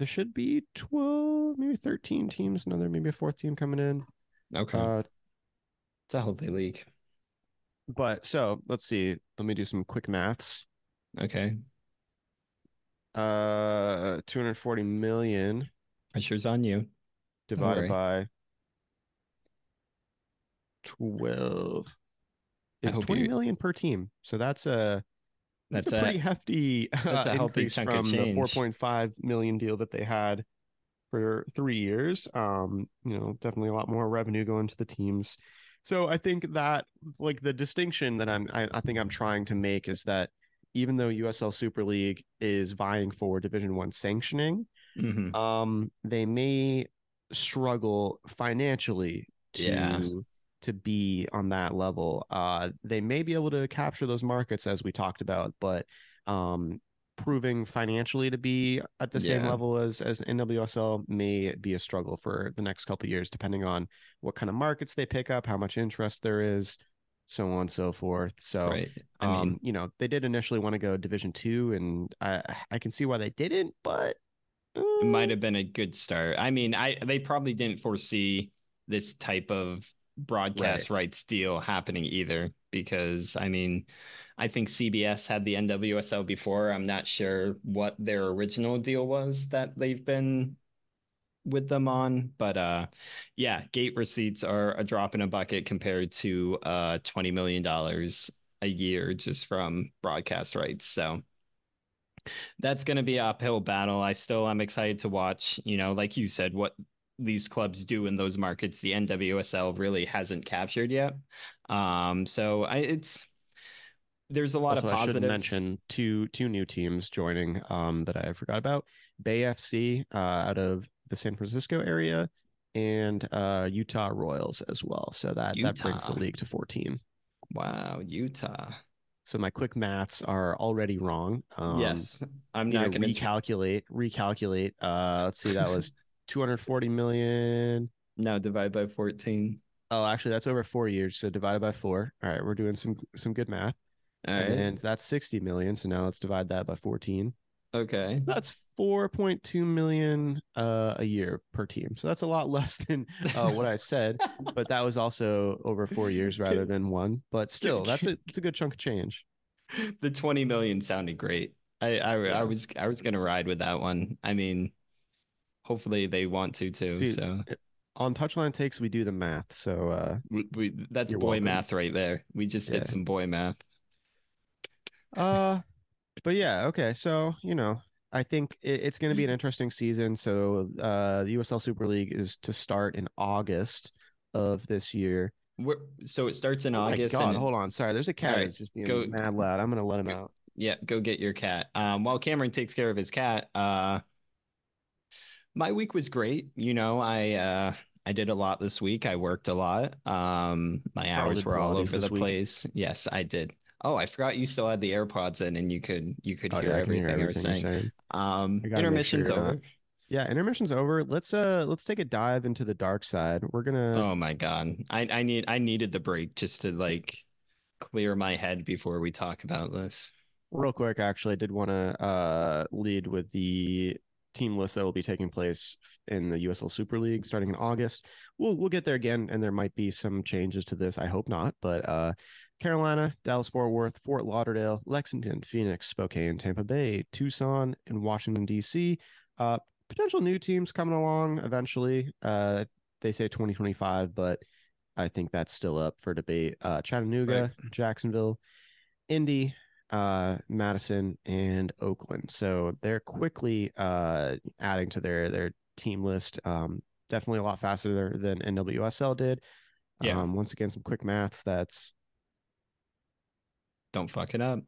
there should be 12, maybe 13 teams, another maybe a fourth team coming in. Okay. Uh, it's a healthy league. but so let's see. Let me do some quick maths. Okay. Uh, 240 million Pressure's on you. divided by 12 It's 20 you- million per team. So that's a that's, That's a a- pretty hefty that's a uh, healthy increase from the 4.5 million deal that they had for three years. Um, you know, definitely a lot more revenue going to the teams. So I think that like the distinction that I'm I, I think I'm trying to make is that even though USL Super League is vying for Division One sanctioning, Mhm. um, they may struggle financially to Yeah. To be on that level. Uh, they may be able to capture those markets as we talked about, but um, proving financially to be at the same level as as NWSL may be a struggle for the next couple of years, depending on what kind of markets they pick up, how much interest there is, so on and so forth. So. Right. I um, mean, you know, they did initially want to go Division Two, and I I can see why they didn't, but it uh, might have been a good start. I mean, I they probably didn't foresee this type of broadcast rights deal happening either because I mean, I think CBS had the NWSL before. I'm not sure what their original deal was that they've been with them on, but uh yeah, gate receipts are a drop in a bucket compared to uh 20 million dollars a year just from broadcast rights. So that's going to be an uphill battle. I still am excited to watch, you know, like you said, what these clubs do in those markets. The NWSL really hasn't captured yet. Um, so I, it's there's a lot also, of I should mention two two new teams joining um that I forgot about. Bay FC uh, out of the San Francisco area, and uh, Utah Royals as well. So that that brings the league to 14. Wow, Utah. So my quick maths are already wrong. Um, yes, I'm not going to recalculate. Recalculate. Uh, let's see. That was 240 million. no divide by 14. Oh, actually, that's over four years. So divided by four. All right, we're doing some some good math. All right. And that's 60 million. So now let's divide that by 14. okay. That's 4.2 million uh, a year per team. So that's a lot less than uh, what I said, but that was also over four years rather than one. But still, that's a it's a good chunk of change. the 20 million sounded great. I I, I was I was gonna ride with that one. I mean, hopefully they want to too. See, so On touchline takes, we do the math. So uh, we, we, that's boy welcome. math right there. We just Yeah. did some boy math. Uh, but yeah, okay. So you know, I think it, it's going to be an interesting season. So uh, the USL Super League is to start in August of this year. We're, so it starts in Oh my August. God, hold on. Sorry, there's a cat right, just being go- mad loud. I'm gonna let him out. yeah, go get your cat. Um, while Cameron takes care of his cat, uh, my week was great. You know, I uh, I did a lot this week. I worked a lot. Um, my hours were all over the week? place. Yes, I did. Oh, I forgot you still had the AirPods in, and you could you could Oh, hear, yeah, everything hear I was everything saying. Um, I gotta make intermission's sure you're not- over. Yeah, intermission's over. Let's uh let's take a dive into the dark side. We're gonna Oh my god, I I need I needed the break just to like clear my head before we talk about this. real quick. Actually, I did want to uh lead with the team list that will be taking place in the USL Super League starting in August. We'll we'll get there again, and there might be some changes to this. I hope not, but uh, Carolina, Dallas Fort Worth, Fort Lauderdale, Lexington, Phoenix, Spokane, Tampa Bay, Tucson, and Washington D.C. Uh, potential new teams coming along eventually. Uh, they say 2025, but I think that's still up for debate. Uh, Chattanooga, Jacksonville, Indy, uh, Madison, and Oakland. So they're quickly uh, adding to their their team list. Um, definitely a lot faster than NWSL did. Yeah. Um, once again, some quick maths. That's Don't fuck it up.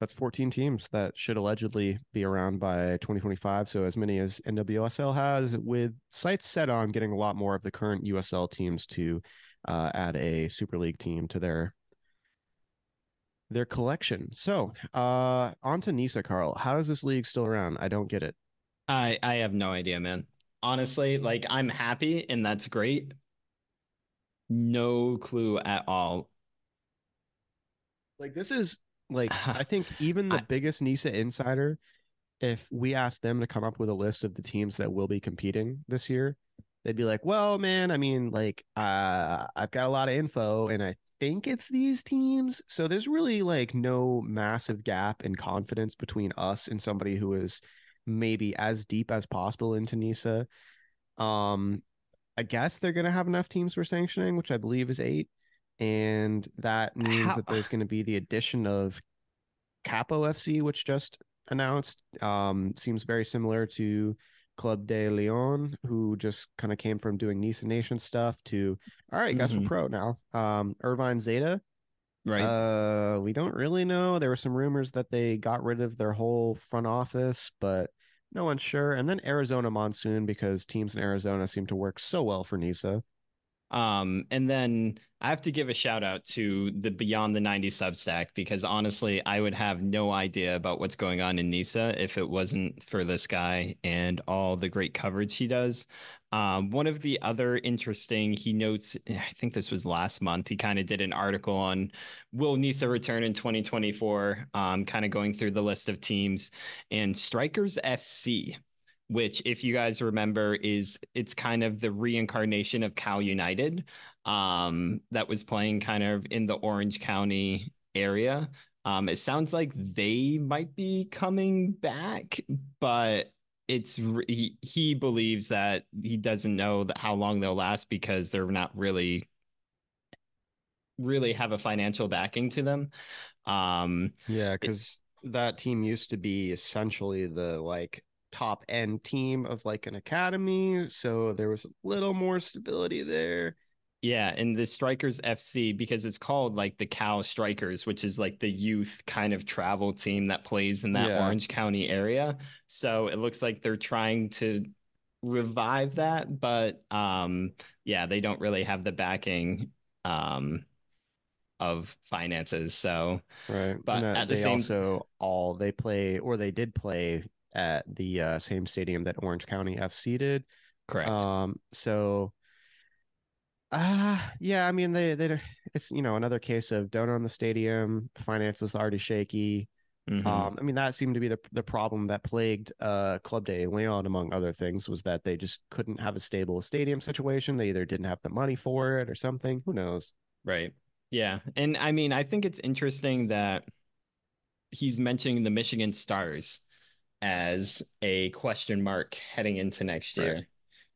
that's 14 teams that should allegedly be around by 2025. So as many as NWSL has, with sights set on getting a lot more of the current USL teams to uh, add a Super League team to their their collection. So uh, on to Nisa, Carl. How is this league still around? I don't get it. I I have no idea, man. Honestly, like I'm happy and that's great. No clue at all. Like this is like I think even the I- biggest Nisa insider, if we asked them to come up with a list of the teams that will be competing this year, they'd be like, "Well, man, I mean, like, uh, I've got a lot of info, and I think it's these teams." So there's really like no massive gap in confidence between us and somebody who is maybe as deep as possible into Nisa. Um, I guess they're gonna have enough teams for sanctioning, which I believe is eight, and that means How- that there's going to be the addition of Capo FC, which just announced. Um, seems very similar to Club de Leon, who just kind of came from doing Nisa Nation stuff to all right, guys, Mhm. we're pro now. Um, Irvine Zeta, Right. uh, we don't really know. There were some rumors that they got rid of their whole front office, but no one's sure. And then Arizona Monsoon because teams in Arizona seem to work so well for Nisa. Um, and then I have to give a shout out to the Beyond the 90 Substack because honestly, I would have no idea about what's going on in Nisa if it wasn't for this guy and all the great coverage he does. Um, one of the other interesting, he notes, I think this was last month, he kind of did an article on will Nisa return in 2024, um, kind of going through the list of teams and Strikers FC which if you guys remember is it's kind of the reincarnation of Cal United um that was playing kind of in the Orange County area. Um it sounds like they might be coming back but it's he, he believes that he doesn't know that how long they'll last because they're not really really have a financial backing to them. Um Yeah, because that team used to be essentially the like top end team of like an academy, so there was a little more stability there. Yeah, and the Strikers FC because it's called like the Cal Strikers, which is like the youth kind of travel team that plays in that Yeah. Orange County area. So it looks like they're trying to revive that, but um yeah, they don't really have the backing um of finances. So Right. But at the they same- also all they play or they did play at the uh, same stadium that Orange County FC did. correct. Um, so uh yeah, I mean they they it's you know another case of don't own the stadium, finances already shaky. Mhm. Um, I mean that seemed to be the the problem that plagued uh Club de Leon among other things was that they just couldn't have a stable stadium situation. They either didn't have the money for it or something. Who knows? Right. Yeah. And I mean, I think it's interesting that he's mentioning the Michigan Stars as a question mark heading into next year. Right.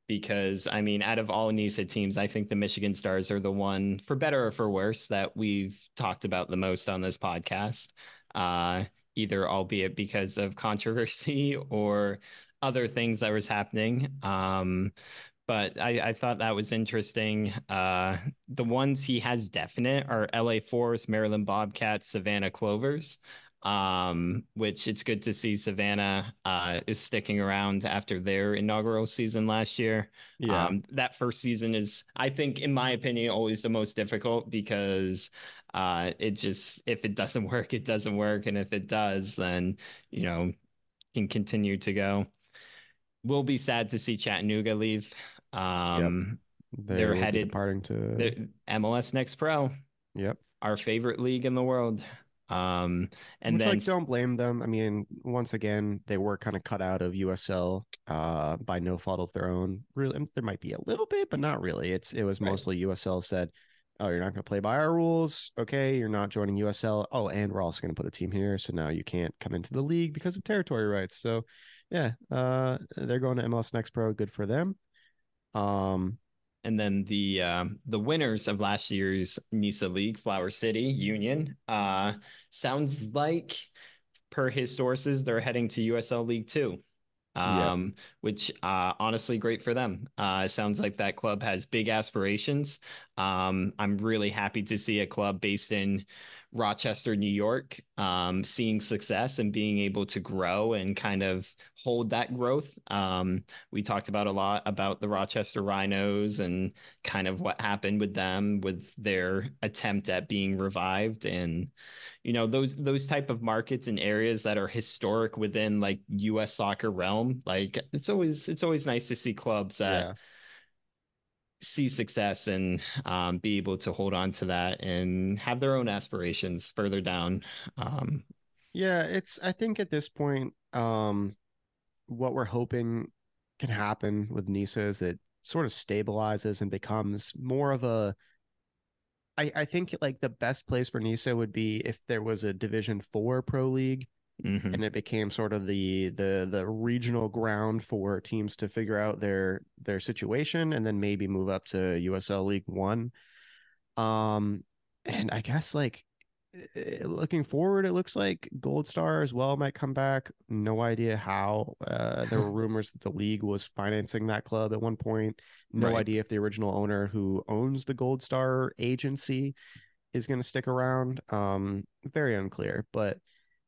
Because I mean, out of all NISA teams, I think the Michigan Stars are the one, for better or for worse, that we've talked about the most on this podcast. Uh, either albeit because of controversy or other things that was happening. Um, but I, I thought that was interesting. Uh, the ones he has definite are LA Force, Maryland Bobcats, Savannah Clovers. Um, which it's good to see Savannah uh, is sticking around after their inaugural season last year. Yeah. Um, that first season is, I think, in my opinion, always the most difficult because uh, it just if it doesn't work, it doesn't work, and if it does, then you know can continue to go. We'll be sad to see Chattanooga leave. Um, They they're headed- departing to the MLS Next Pro, Yep. our favorite league in the world. Um, and Which, then like, don't blame them. I mean, once again, they were kind of cut out of USL uh, by no fault of their own. Really, there might be a little bit, but not really. It's it was Right. mostly USL said, "Oh, you're not going to play by our rules. Okay, you're not joining USL. Oh, and we're also going to put a team here, so now you can't come into the league because of territory rights." So, yeah, uh, they're going to MLS Next Pro. Good for them. Um, and then the um, the winners of last year's NISA League, Flower City Union, uh, sounds like per his sources they're heading to USL League Two. Yeah. Um, which uh, honestly great for them. Uh, sounds like that club has big aspirations. Um, I'm really happy to see a club based in Rochester, New York, um, seeing success and being able to grow and kind of hold that growth. Um, we talked about a lot about the Rochester Rhinos and kind of what happened with them with their attempt at being revived and you know those those type of markets and areas that are historic within like US soccer realm like it's always it's always nice to see clubs that yeah. See success and um, be able to hold on to that and have their own aspirations further down um, Yeah, it's I think at this point, um, what we're hoping can happen with Nisa is that sort of stabilizes and becomes more of a I, I think like the best place for Nisa would be if there was a Division Four Pro League mhm. and it became sort of the the the regional ground for teams to figure out their their situation and then maybe move up to USL League One. Um, and I guess like eh, looking forward, it looks like Gold Star as well might come back. No idea how. Uh, there were rumors that the league was financing that club at one point. No Right. idea if the original owner who owns the Gold Star agency is going to stick around. Um, very unclear, but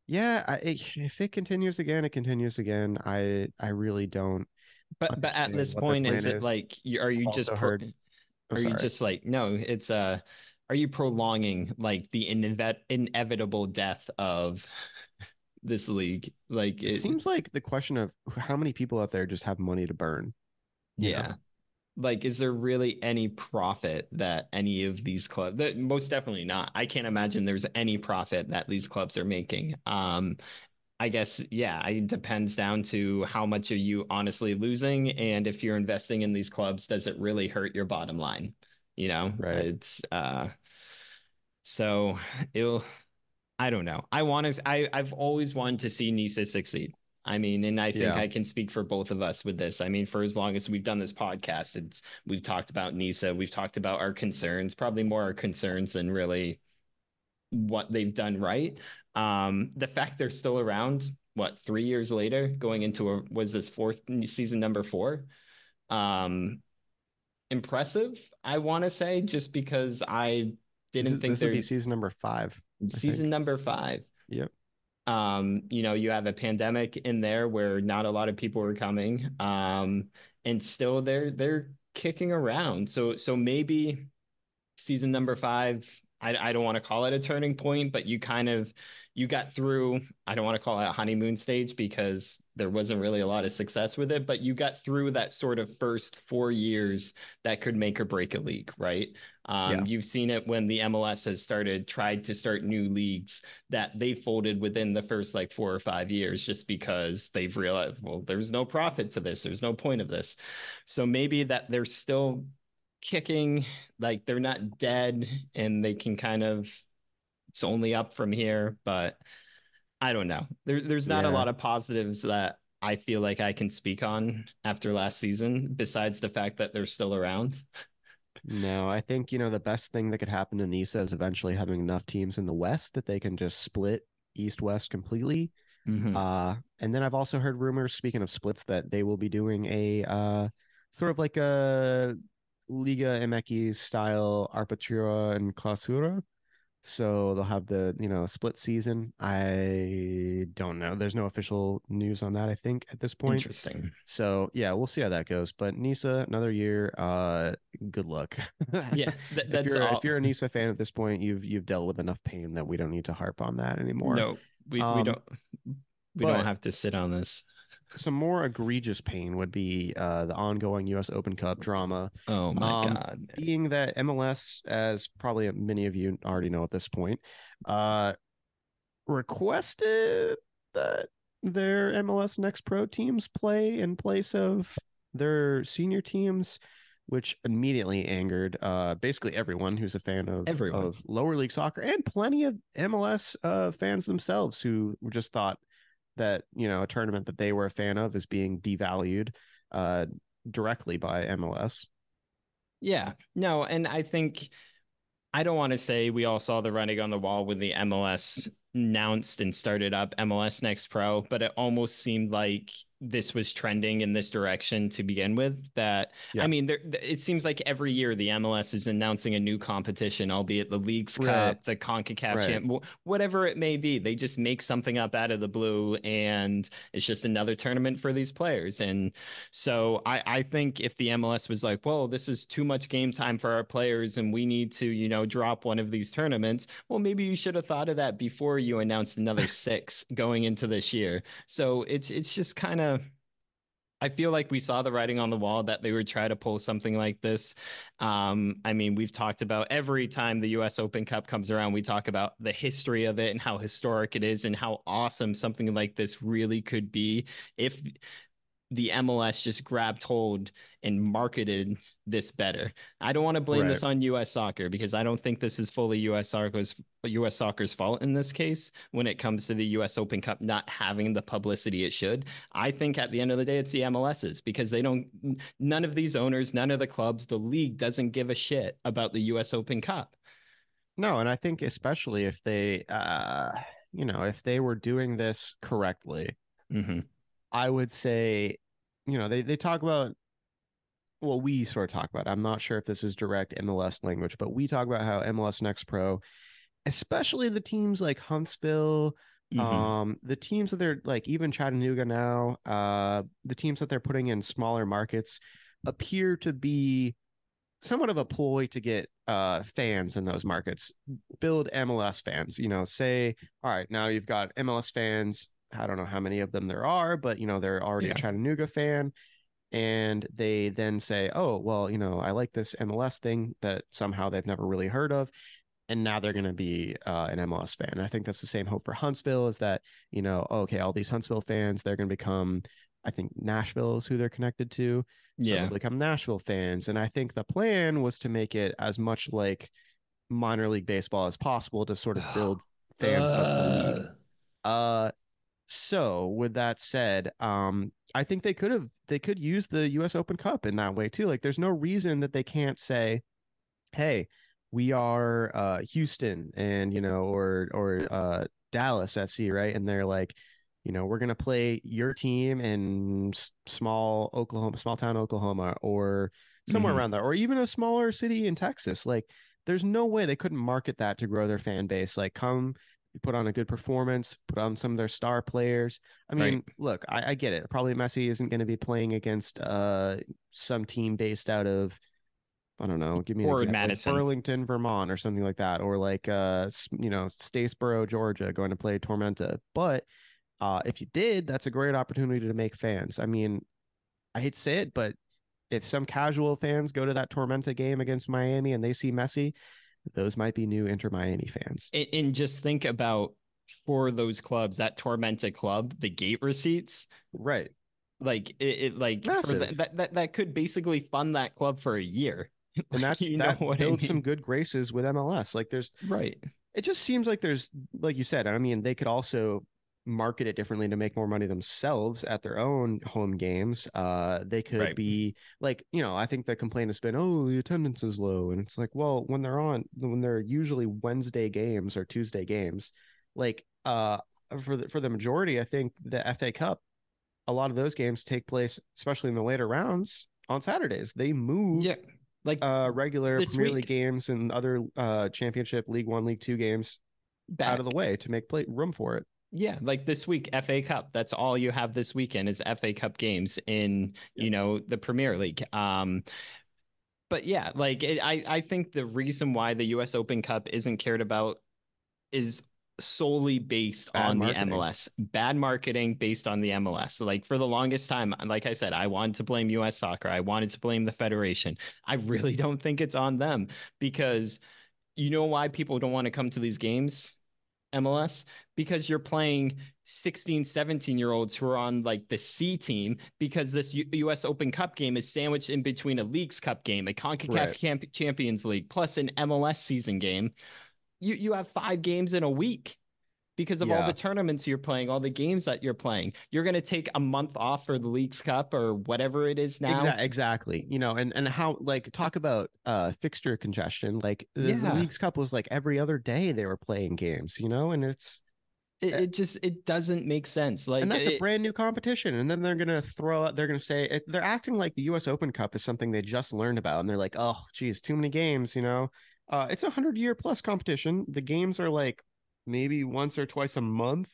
yeah, I, if it continues again, it continues again. I I really don't. but but at this point is it is. like are you just pro- heard- are you just like no it's uh are you prolonging like the inev- inevitable death of this league like It seems like the question of how many people out there just have money to burn. yeah know? Like is there really any profit that any of these clubs that most definitely not. I can't imagine there's any profit that these clubs are making. Um i guess yeah it depends down to how much are you honestly losing and if you're investing in these clubs does it really hurt your bottom line? You know Right. it's uh so it'll i don't know. I want to i i've always wanted to see nisa succeed I mean, and I think Yeah. I can speak for both of us with this. I mean, for as long as we've done this podcast, it's we've talked about Nisa, we've talked about our concerns, probably more our concerns than really what they've done right. Um, the fact they're still around, what, three years later, going into a was this fourth season number four? Um impressive, I want to say, just because I didn't This, think this would be season number five. season think. number five. Yep. Um, you know, you have a pandemic in there where not a lot of people were coming. Um, and still they're they're kicking around. So so maybe season number five, I I don't want to call it a turning point, but you kind of you got through, I don't want to call it a honeymoon stage because there wasn't really a lot of success with it, but you got through that sort of first four years that could make or break a league, right? Um, Yeah. You've seen it when the MLS has started, tried to start new leagues that they folded within the first like four or five years just because they've realized, well, there's no profit to this, there's no point of this. So maybe that they're still kicking, like they're not dead and they can kind of, it's only up from here, but I don't know. There, there's not a lot of positives that I feel like I can speak on after last season, besides the fact that they're still around. No, I think you know the best thing that could happen to Nisa is eventually having enough teams in the West that they can just split East West completely. Mhm. Uh, and then I've also heard rumors, speaking of splits, that they will be doing a uh, sort of like a Liga MX style Apertura and Clausura. So they'll have the you know split season. I don't know. There's no official news on that. I think at this point. Interesting. So yeah, we'll see how that goes. But Nisa, another year. Uh, good luck. Yeah, th- if that's you're all. if you're a Nisa fan at this point, you've you've dealt with enough pain that we don't need to harp on that anymore. No, we, we Um, don't. We but- don't have to sit on this. Some more egregious pain would be uh, the ongoing U.S. Open Cup drama. Oh my Um, god. being that MLS, as probably many of you already know at this point, uh, requested that their MLS Next Pro teams play in place of their senior teams, which immediately angered uh, basically everyone who's a fan of Everyone. of lower league soccer and plenty of MLS uh, fans themselves who just thought that you know a tournament that they were a fan of is being devalued uh, directly by MLS. Yeah, no, and I think I don't want to say we all saw the writing on the wall when the MLS announced and started up MLS Next Pro, but it almost seemed like this was trending in this direction to begin with. That Yeah. I mean, there, it seems like every year the MLS is announcing a new competition, albeit the Leagues Right. Cup, the Concacaf Right. Champ, whatever it may be. They just make something up out of the blue, and it's just another tournament for these players. And so I, I think if the MLS was like, well, this is too much game time for our players and we need to, you know, drop one of these tournaments, well, maybe you should have thought of that before you announced another six going into this year. So it's it's just kind of I feel like we saw the writing on the wall that they would try to pull something like this. Um, I mean, we've talked about every time the US Open Cup comes around, we talk about the history of it and how historic it is and how awesome something like this really could be if the MLS just grabbed hold and marketed this better. I don't want to blame this on US soccer because I don't think this is fully US soccer's US soccer's fault in this case when it comes to the US Open Cup not having the publicity it should. I think at the end of the day it's the MLS's because they don't none of these owners, none of the clubs, the league doesn't give a shit about the US Open Cup. No, and I think especially if they, uh, you know, if they were doing this correctly, Mm-hmm. I would say, you know, they they talk about. Well, we sort of talk about. I'm not sure if this is direct MLS language, but we talk about how MLS Next Pro, especially the teams like Huntsville, Mm-hmm. um, the teams that they're like even Chattanooga now, uh, the teams that they're putting in smaller markets appear to be somewhat of a ploy to get uh fans in those markets build mls fans you know say all right now you've got mls fans i don't know how many of them there are but you know they're already Yeah. a chattanooga fan and they then say oh well you know i like this mls thing that somehow they've never really heard of and now they're going to be uh, an MLS fan. And I think that's the same hope for Huntsville is that, you know, okay, all these Huntsville fans, they're going to become, I think Nashville is who they're connected to. So Yeah. they'll become Nashville fans. And I think the plan was to make it as much like minor league baseball as possible to sort of build fans of the league. Uh so with that said, um I think they could have they could use the US Open Cup in that way too. Like there's no reason that they can't say, "Hey, we are uh Houston and you know or or uh Dallas FC, right?" And they're like, you know, we're going to play your team in small Oklahoma, small town Oklahoma or somewhere Mhm. around there or even a smaller city in Texas. Like there's no way they couldn't market that to grow their fan base. Like come put on a good performance, put on some of their star players. I mean, Right. look, I, I get it. Probably Messi isn't going to be playing against uh some team based out of I don't know, give me Or Madison. Burlington, Vermont, or something like that, or like uh you know Statesboro, Georgia, going to play Tormenta. But uh if you did, that's a great opportunity to make fans. I mean, I hate to say it, but if some casual fans go to that Tormenta game against Miami and they see Messi, those might be new Inter Miami fans. and, and just think about for those clubs that Tormenta club the gate receipts Right. like it, it like the, that, that that could basically fund that club for a year And that's You that know what I builds some good graces with MLS. Like there's right it just seems like there's like you said, I mean, they could also market it differently to make more money themselves at their own home games. Uh they could Right. be like, you know, I think the complaint has been, oh, the attendance is low. And it's like, well, when they're on when they're usually Wednesday games or Tuesday games, like uh for the for the majority, I think the FA Cup, a lot of those games take place, especially in the later rounds, on Saturdays. They move yeah like uh regular Premier week- League games and other uh championship League One, League Two games back. out of the way to make play room for it. Yeah like this week fa cup that's all you have this weekend is fa cup games in you know the premier league um but yeah like it, i i think the reason why the us open cup isn't cared about is solely based Bad on marketing. the MLS. Bad marketing based on the MLS. Like for the longest time, like I said, I wanted to blame US soccer. I wanted to blame the federation. I really don't think it's on them because you know why people don't want to come to these games? MLS because you're playing 16, 17 year olds who are on like the C team because this U- US Open Cup game is sandwiched in between a Leagues Cup game, a CONCACAF Right. Camp- Champions League, plus an MLS season game. You you have five games in a week because of all the tournaments you're playing, all the games that you're playing. You're going to take a month off for the Leagues Cup or whatever it is now. Exa- exactly. You know, and and how like talk about uh fixture congestion. Like the, the League's Cup was like every other day they were playing games. You know, and it's It, it just it doesn't make sense. Like and that's a brand new competition. And then they're gonna throw out. They're gonna say it, they're acting like the U.S. Open Cup is something they just learned about, and they're like, oh, geez, too many games. You know, uh, it's a hundred year plus competition. The games are like maybe once or twice a month.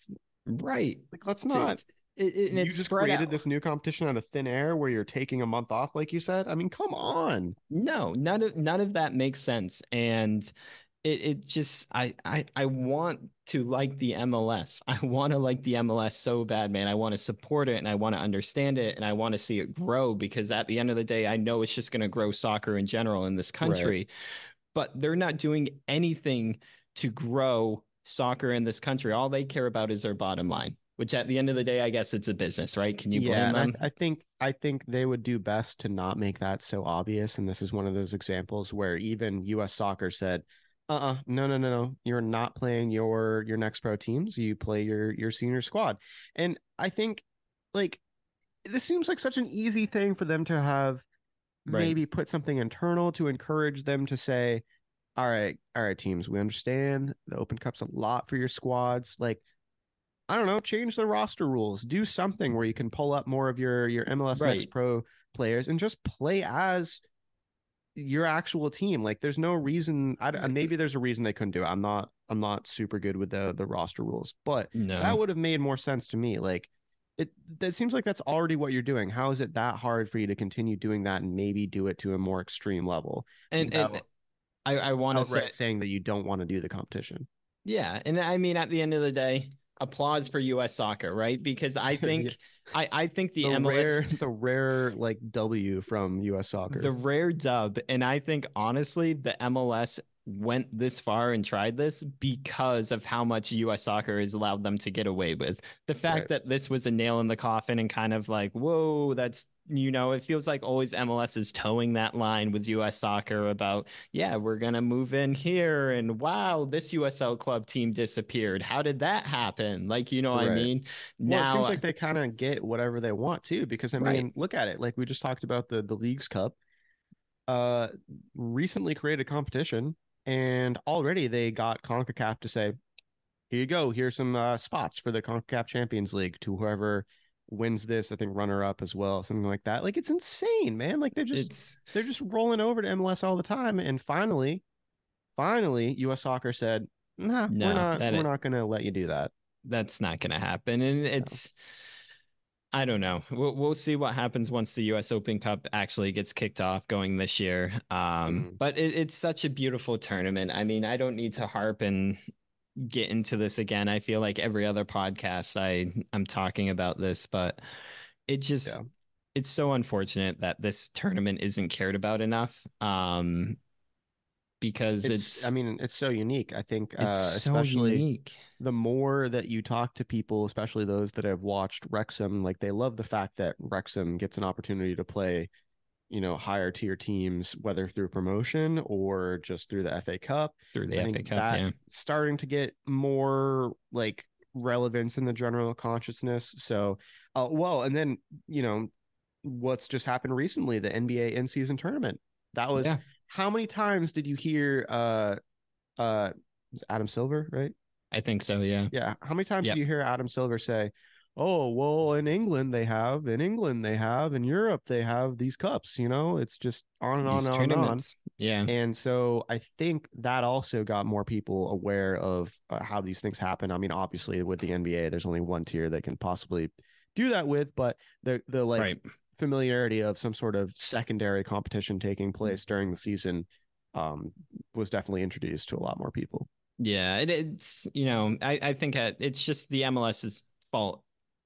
right. Like, let's It's- not. it's- it, it, you just created out. this new competition out of thin air where you're taking a month off, like you said. I mean, come on. No, none of none of that makes sense. And it it just I I I want to like the MLS. I want to like the MLS so bad, man. I want to support it and I want to understand it and I want to see it grow because at the end of the day, I know it's just going to grow soccer in general in this country. But they're not doing anything to grow soccer in this country. All they care about is their bottom line, which at the end of the day, I guess it's a business, right? Can you blame yeah, and them? I, I think I think they would do best to not make that so obvious. And this is one of those examples where even U.S. Soccer said, "Uh, uh no, no, no, no, you're not playing your your next pro teams. You play your your senior squad." And I think, like, this seems like such an easy thing for them to have Right. maybe put something internal to encourage them to say, "All right, all right, teams, we understand the Open Cup's a lot for your squads. Like." I don't know, change the roster rules. Do something where you can pull up more of your your MLS Next Pro players and just play as your actual team. Like there's no reason I maybe there's a reason they couldn't do it. I'm not I'm not super good with the the roster rules, but no. that would have made more sense to me. Like it that seems like that's already what you're doing. How is it that hard for you to continue doing that and maybe do it to a more extreme level? and, and without I, I want to say saying that you don't want to do the competition. Yeah, and I mean, at the end of the day, applause for U.S. Soccer, right? Because I think, I, I think the, The, MLS, rare the rare like W from US soccer. the rare dub, and I think honestly, the MLS went this far and tried this because of how much U.S. Soccer has allowed them to get away with. The fact Right. that this was a nail in the coffin and kind of like, whoa, that's you know, it feels like always MLS is towing that line with U.S. Soccer about, yeah, we're gonna move in here, and wow, this USL club team disappeared. How did that happen? Like, you know what I Right. mean? Well, it now, seems like they kind of get whatever they want too, because I Right. mean, look at it. Like we just talked about the the leagues cup, uh, recently created competition, and already they got Concacaf to say, "Here you go. Here's some uh, spots for the Concacaf Champions League to whoever wins this. I think runner up as well, something like that. Like it's insane, man. Like they're just it's they're just rolling over to MLS all the time, and finally, finally, U.S. Soccer said, "Nah, No, we're not. We're not going to let you do that." that's not going to happen and it's i don't know we'll, we'll see what happens once the us open cup actually gets kicked off going this year um Mhm. but it, it's such a beautiful tournament i mean i don't need to harp and get into this again i feel like every other podcast i i'm talking about this but it just Yeah. it's so unfortunate that this tournament isn't cared about enough um because it's, it's, I mean, it's so unique. I think, uh, it's so especially unique the more that you talk to people, especially those that have watched Wrexham, like they love the fact that Wrexham gets an opportunity to play, you know, higher tier teams, whether through promotion or just through the FA Cup. through the I FA Cup that yeah starting to get more like relevance in the general consciousness. So, uh, well, and then you know what's just happened recently, the NBA in season tournament. That was Yeah. how many times did you hear uh uh Adam Silver, right? I think so yeah Yeah. How many times Yep. do you hear Adam Silver say, "Oh, well, in England they have, in England they have, in Europe they have these cups." You know, it's just on and on These and on on. Yeah. And so I think that also got more people aware of uh, how these things happen. I mean, obviously with the NBA, there's only one tier that can possibly do that with, but the the like right. familiarity of some sort of secondary competition taking place during the season um was definitely introduced to a lot more people. Yeah. It, it's, you know, I, I think it's just the MLS's fault.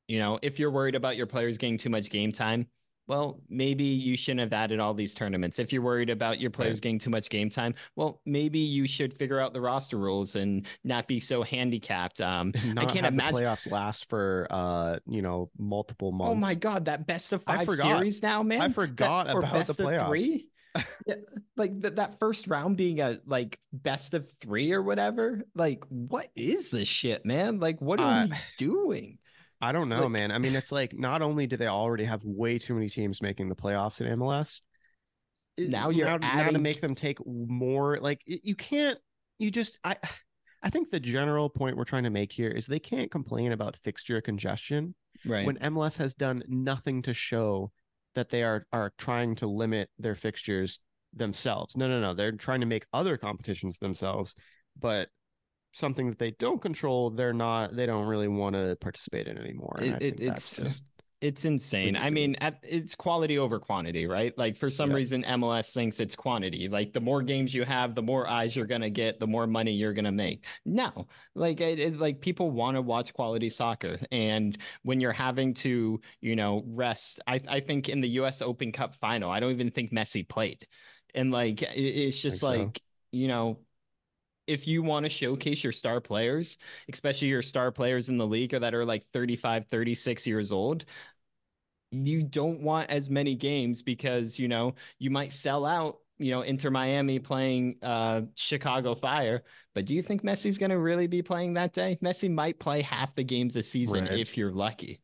You know, if you're worried about your players getting too much game time, well, maybe you shouldn't have added all these tournaments. If you're worried about your players Right. getting too much game time, well, maybe you should figure out the roster rules and not be so handicapped. Um, I can't imagine. playoffs last for uh you know multiple months. Oh my god, that best of five series now, man. I forgot or about the playoffs. three? yeah, like th- that first round being a like best of three or whatever. Like, what is this shit, man? Like, what are Uh, we doing? I don't know, Like- man. I mean, it's like not only do they already have way too many teams making the playoffs in MLS, Now you're now, now to make them take more. Like you can't. You just I. I think the general point we're trying to make here is they can't complain about fixture congestion Right. when MLS has done nothing to show that they are are trying to limit their fixtures themselves. No, no, no. They're trying to make other competitions themselves, but something that they don't control, they're not. They don't really want to participate in anymore. It- it- it's- just It's insane. I mean, at, it's quality over quantity, right? Like for some Yeah. reason, MLS thinks it's quantity. Like the more games you have, the more eyes you're gonna get, the more money you're gonna make. No, like it, it- like people want to watch quality soccer, and when you're having to, you know, rest, I I think in the U.S. Open Cup final, I don't even think Messi played, and like it, it's just so. like you know. If you want to showcase your star players, especially your star players in the league or that are like 35, 36 years old, you don't want as many games because, you know, you might sell out, you know, Inter Miami playing uh Chicago Fire. But do you think Messi's going to really be playing that day? Messi might play half the games a season Right. if you're lucky.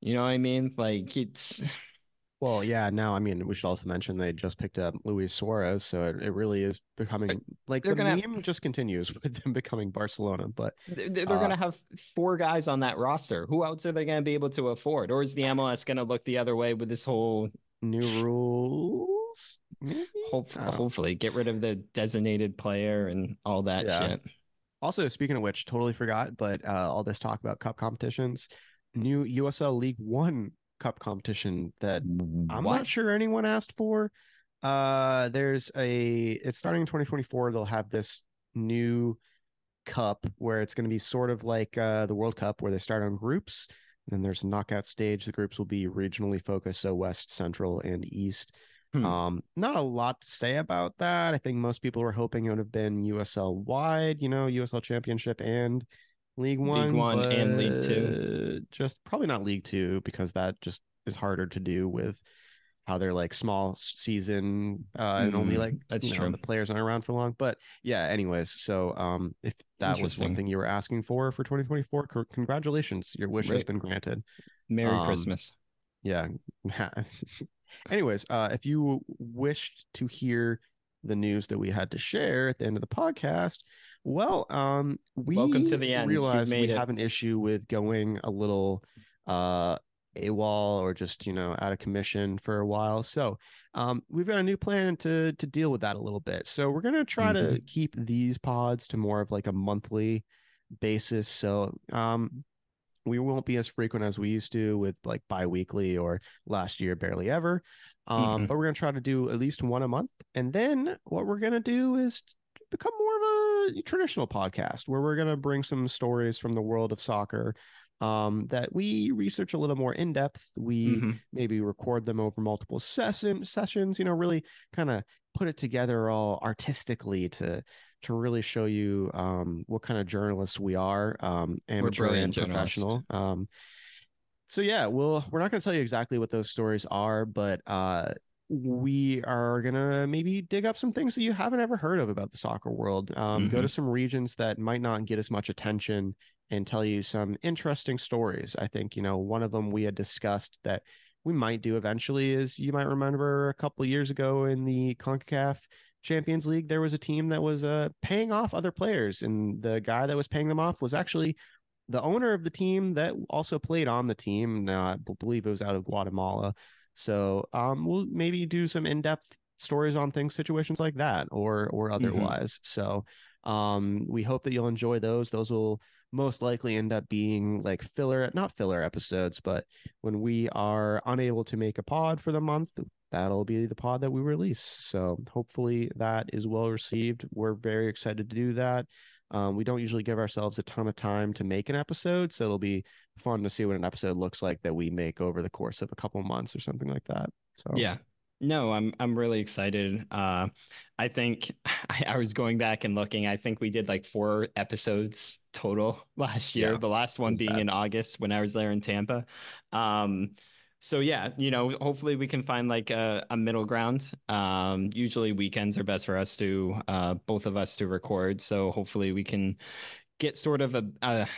You know what I mean? Like it's well, yeah. Now, I mean, we should also mention they just picked up Luis Suarez, so it, it really is becoming like they're the gonna- meme just continues with them becoming Barcelona. But they're, they're Uh, going to have four guys on that roster. Who else are they going to be able to afford? Or is the MLS going to look the other way with this whole new rules, maybe. hope, hopefully get rid of the designated player and all that Yeah. shit? Also, speaking of which, totally forgot, but uh, all this talk about cup competitions, new USL League One cup competition that I'm What? not sure anyone asked for. Uh, there's a it's starting in 2024. They'll have this new cup where it's going to be sort of like uh, the World Cup, where they start on groups. And then there's a knockout stage. The groups will be regionally focused, so West, Central, and East. Hmm. Um, not a lot to say about that. I think most people were hoping it would have been USL wide, you know, USL Championship and League One, One and League Two. Just probably not League Two because that just is harder to do with how they're like small season uh, and only Mm, like that's you know, true. the players aren't around for long. But yeah, anyways, so um, if that was something you were asking for for 2024, c- congratulations, your wish has been granted. Merry Um, Christmas. Yeah. Anyways, uh, if you wished to hear the news that we had to share at the end of the podcast, well, um, we Welcome to the end. You've realized we it. have an issue with going a little uh AWOL or just you know out of commission for a while. So um, we've got a new plan to to deal with that a little bit. So we're gonna try to Mm-hmm. keep these pods to more of like a monthly basis. So um, we won't be as frequent as we used to with like bi-weekly or last year barely ever um Mhm. but we're going to try to do at least one a month and then what we're going to do is become more of a traditional podcast where we're going to bring some stories from the world of soccer um that we research a little more in depth. We Mhm. maybe record them over multiple session sessions you know really kind of put it together all artistically to to really show you um what kind of journalists we are um amateur brilliant and professional. Um so yeah well we're not going to tell you exactly what those stories are but uh we are gonna maybe dig up some things that you haven't ever heard of about the soccer world. Um go to some regions that might not get as much attention and tell you some interesting stories. I think you know one of them we had discussed that we might do eventually is you might remember a couple of years ago in the CONCACAF Champions League there was a team that was uh paying off other players and the guy that was paying them off was actually the owner of the team that also played on the team. Now I believe it was out of Guatemala so um we'll maybe do some in-depth stories on things situations like that or or otherwise. So um we hope that you'll enjoy those. Those will most likely end up being like filler not filler episodes but when we are unable to make a pod for the month that'll be the pod that we release. So hopefully that is well received. We're very excited to do that. Um, we don't usually give ourselves a ton of time to make an episode, so it'll be fun to see what an episode looks like that we make over the course of a couple months or something like that. So Yeah. No, I'm I'm really excited. Uh I think I, I was going back and looking. I think we did like four episodes total last year. Yeah, the last one being bad. in August when I was there in Tampa. Um so yeah, you know, hopefully we can find like a, a middle ground. Um usually weekends are best for us to uh both of us to record. So hopefully we can get sort of a, a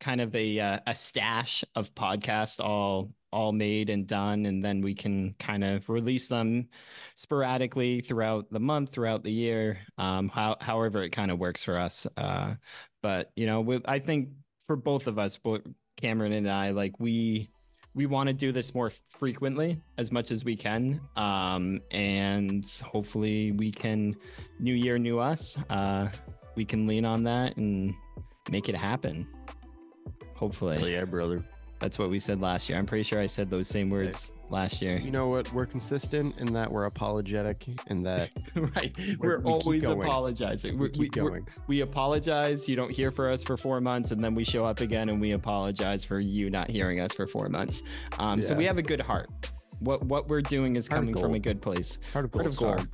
kind of a uh, a stash of podcasts all all made and done and then we can kind of release them sporadically throughout the month throughout the year um how, however it kind of works for us uh but you know i think for both of us both cameron and i like we we want to do this more frequently as much as we can um and hopefully we can new year new us uh we can lean on that and make it happen hopefully Hell yeah, brother. that's what we said last year. I'm pretty sure I said those same words last year. You know what? We're consistent in that we're apologetic and that right. We're- We're, we always apologizing. we We, keep going. we apologize. You don't hear for us for four months, and then we show up again and we apologize for you not hearing us for four months. Um, So we have a good heart. What what we're doing is Heart coming from a good place. Heart of Heart Gold of Star. gold.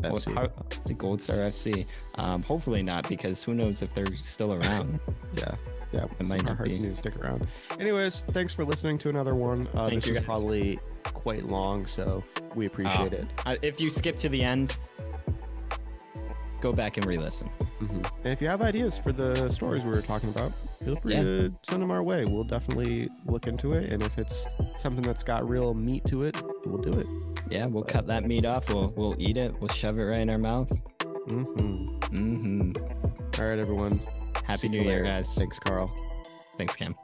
Well, how- the Gold Star FC. Um, hopefully not, because who knows if they're still around. Yeah, yeah. It might Our not hearts be. need to stick around. Anyways, thanks for listening to another one. Uh, Thank this you, guys. probably quite long, so we appreciate it. Uh, if you skip to the end, go back and re-listen. Mhm. And if you have ideas for the stories we were talking about, feel free Yeah. to send them our way. We'll definitely look into it. And if it's something that's got real meat to it, we'll do it. Yeah, we'll cut that meat off. We'll we'll eat it. We'll shove it right in our mouth. hmm Mm-hmm. All right, everyone. Happy See New Year, later. guys. Thanks, Carl. Thanks, Cam.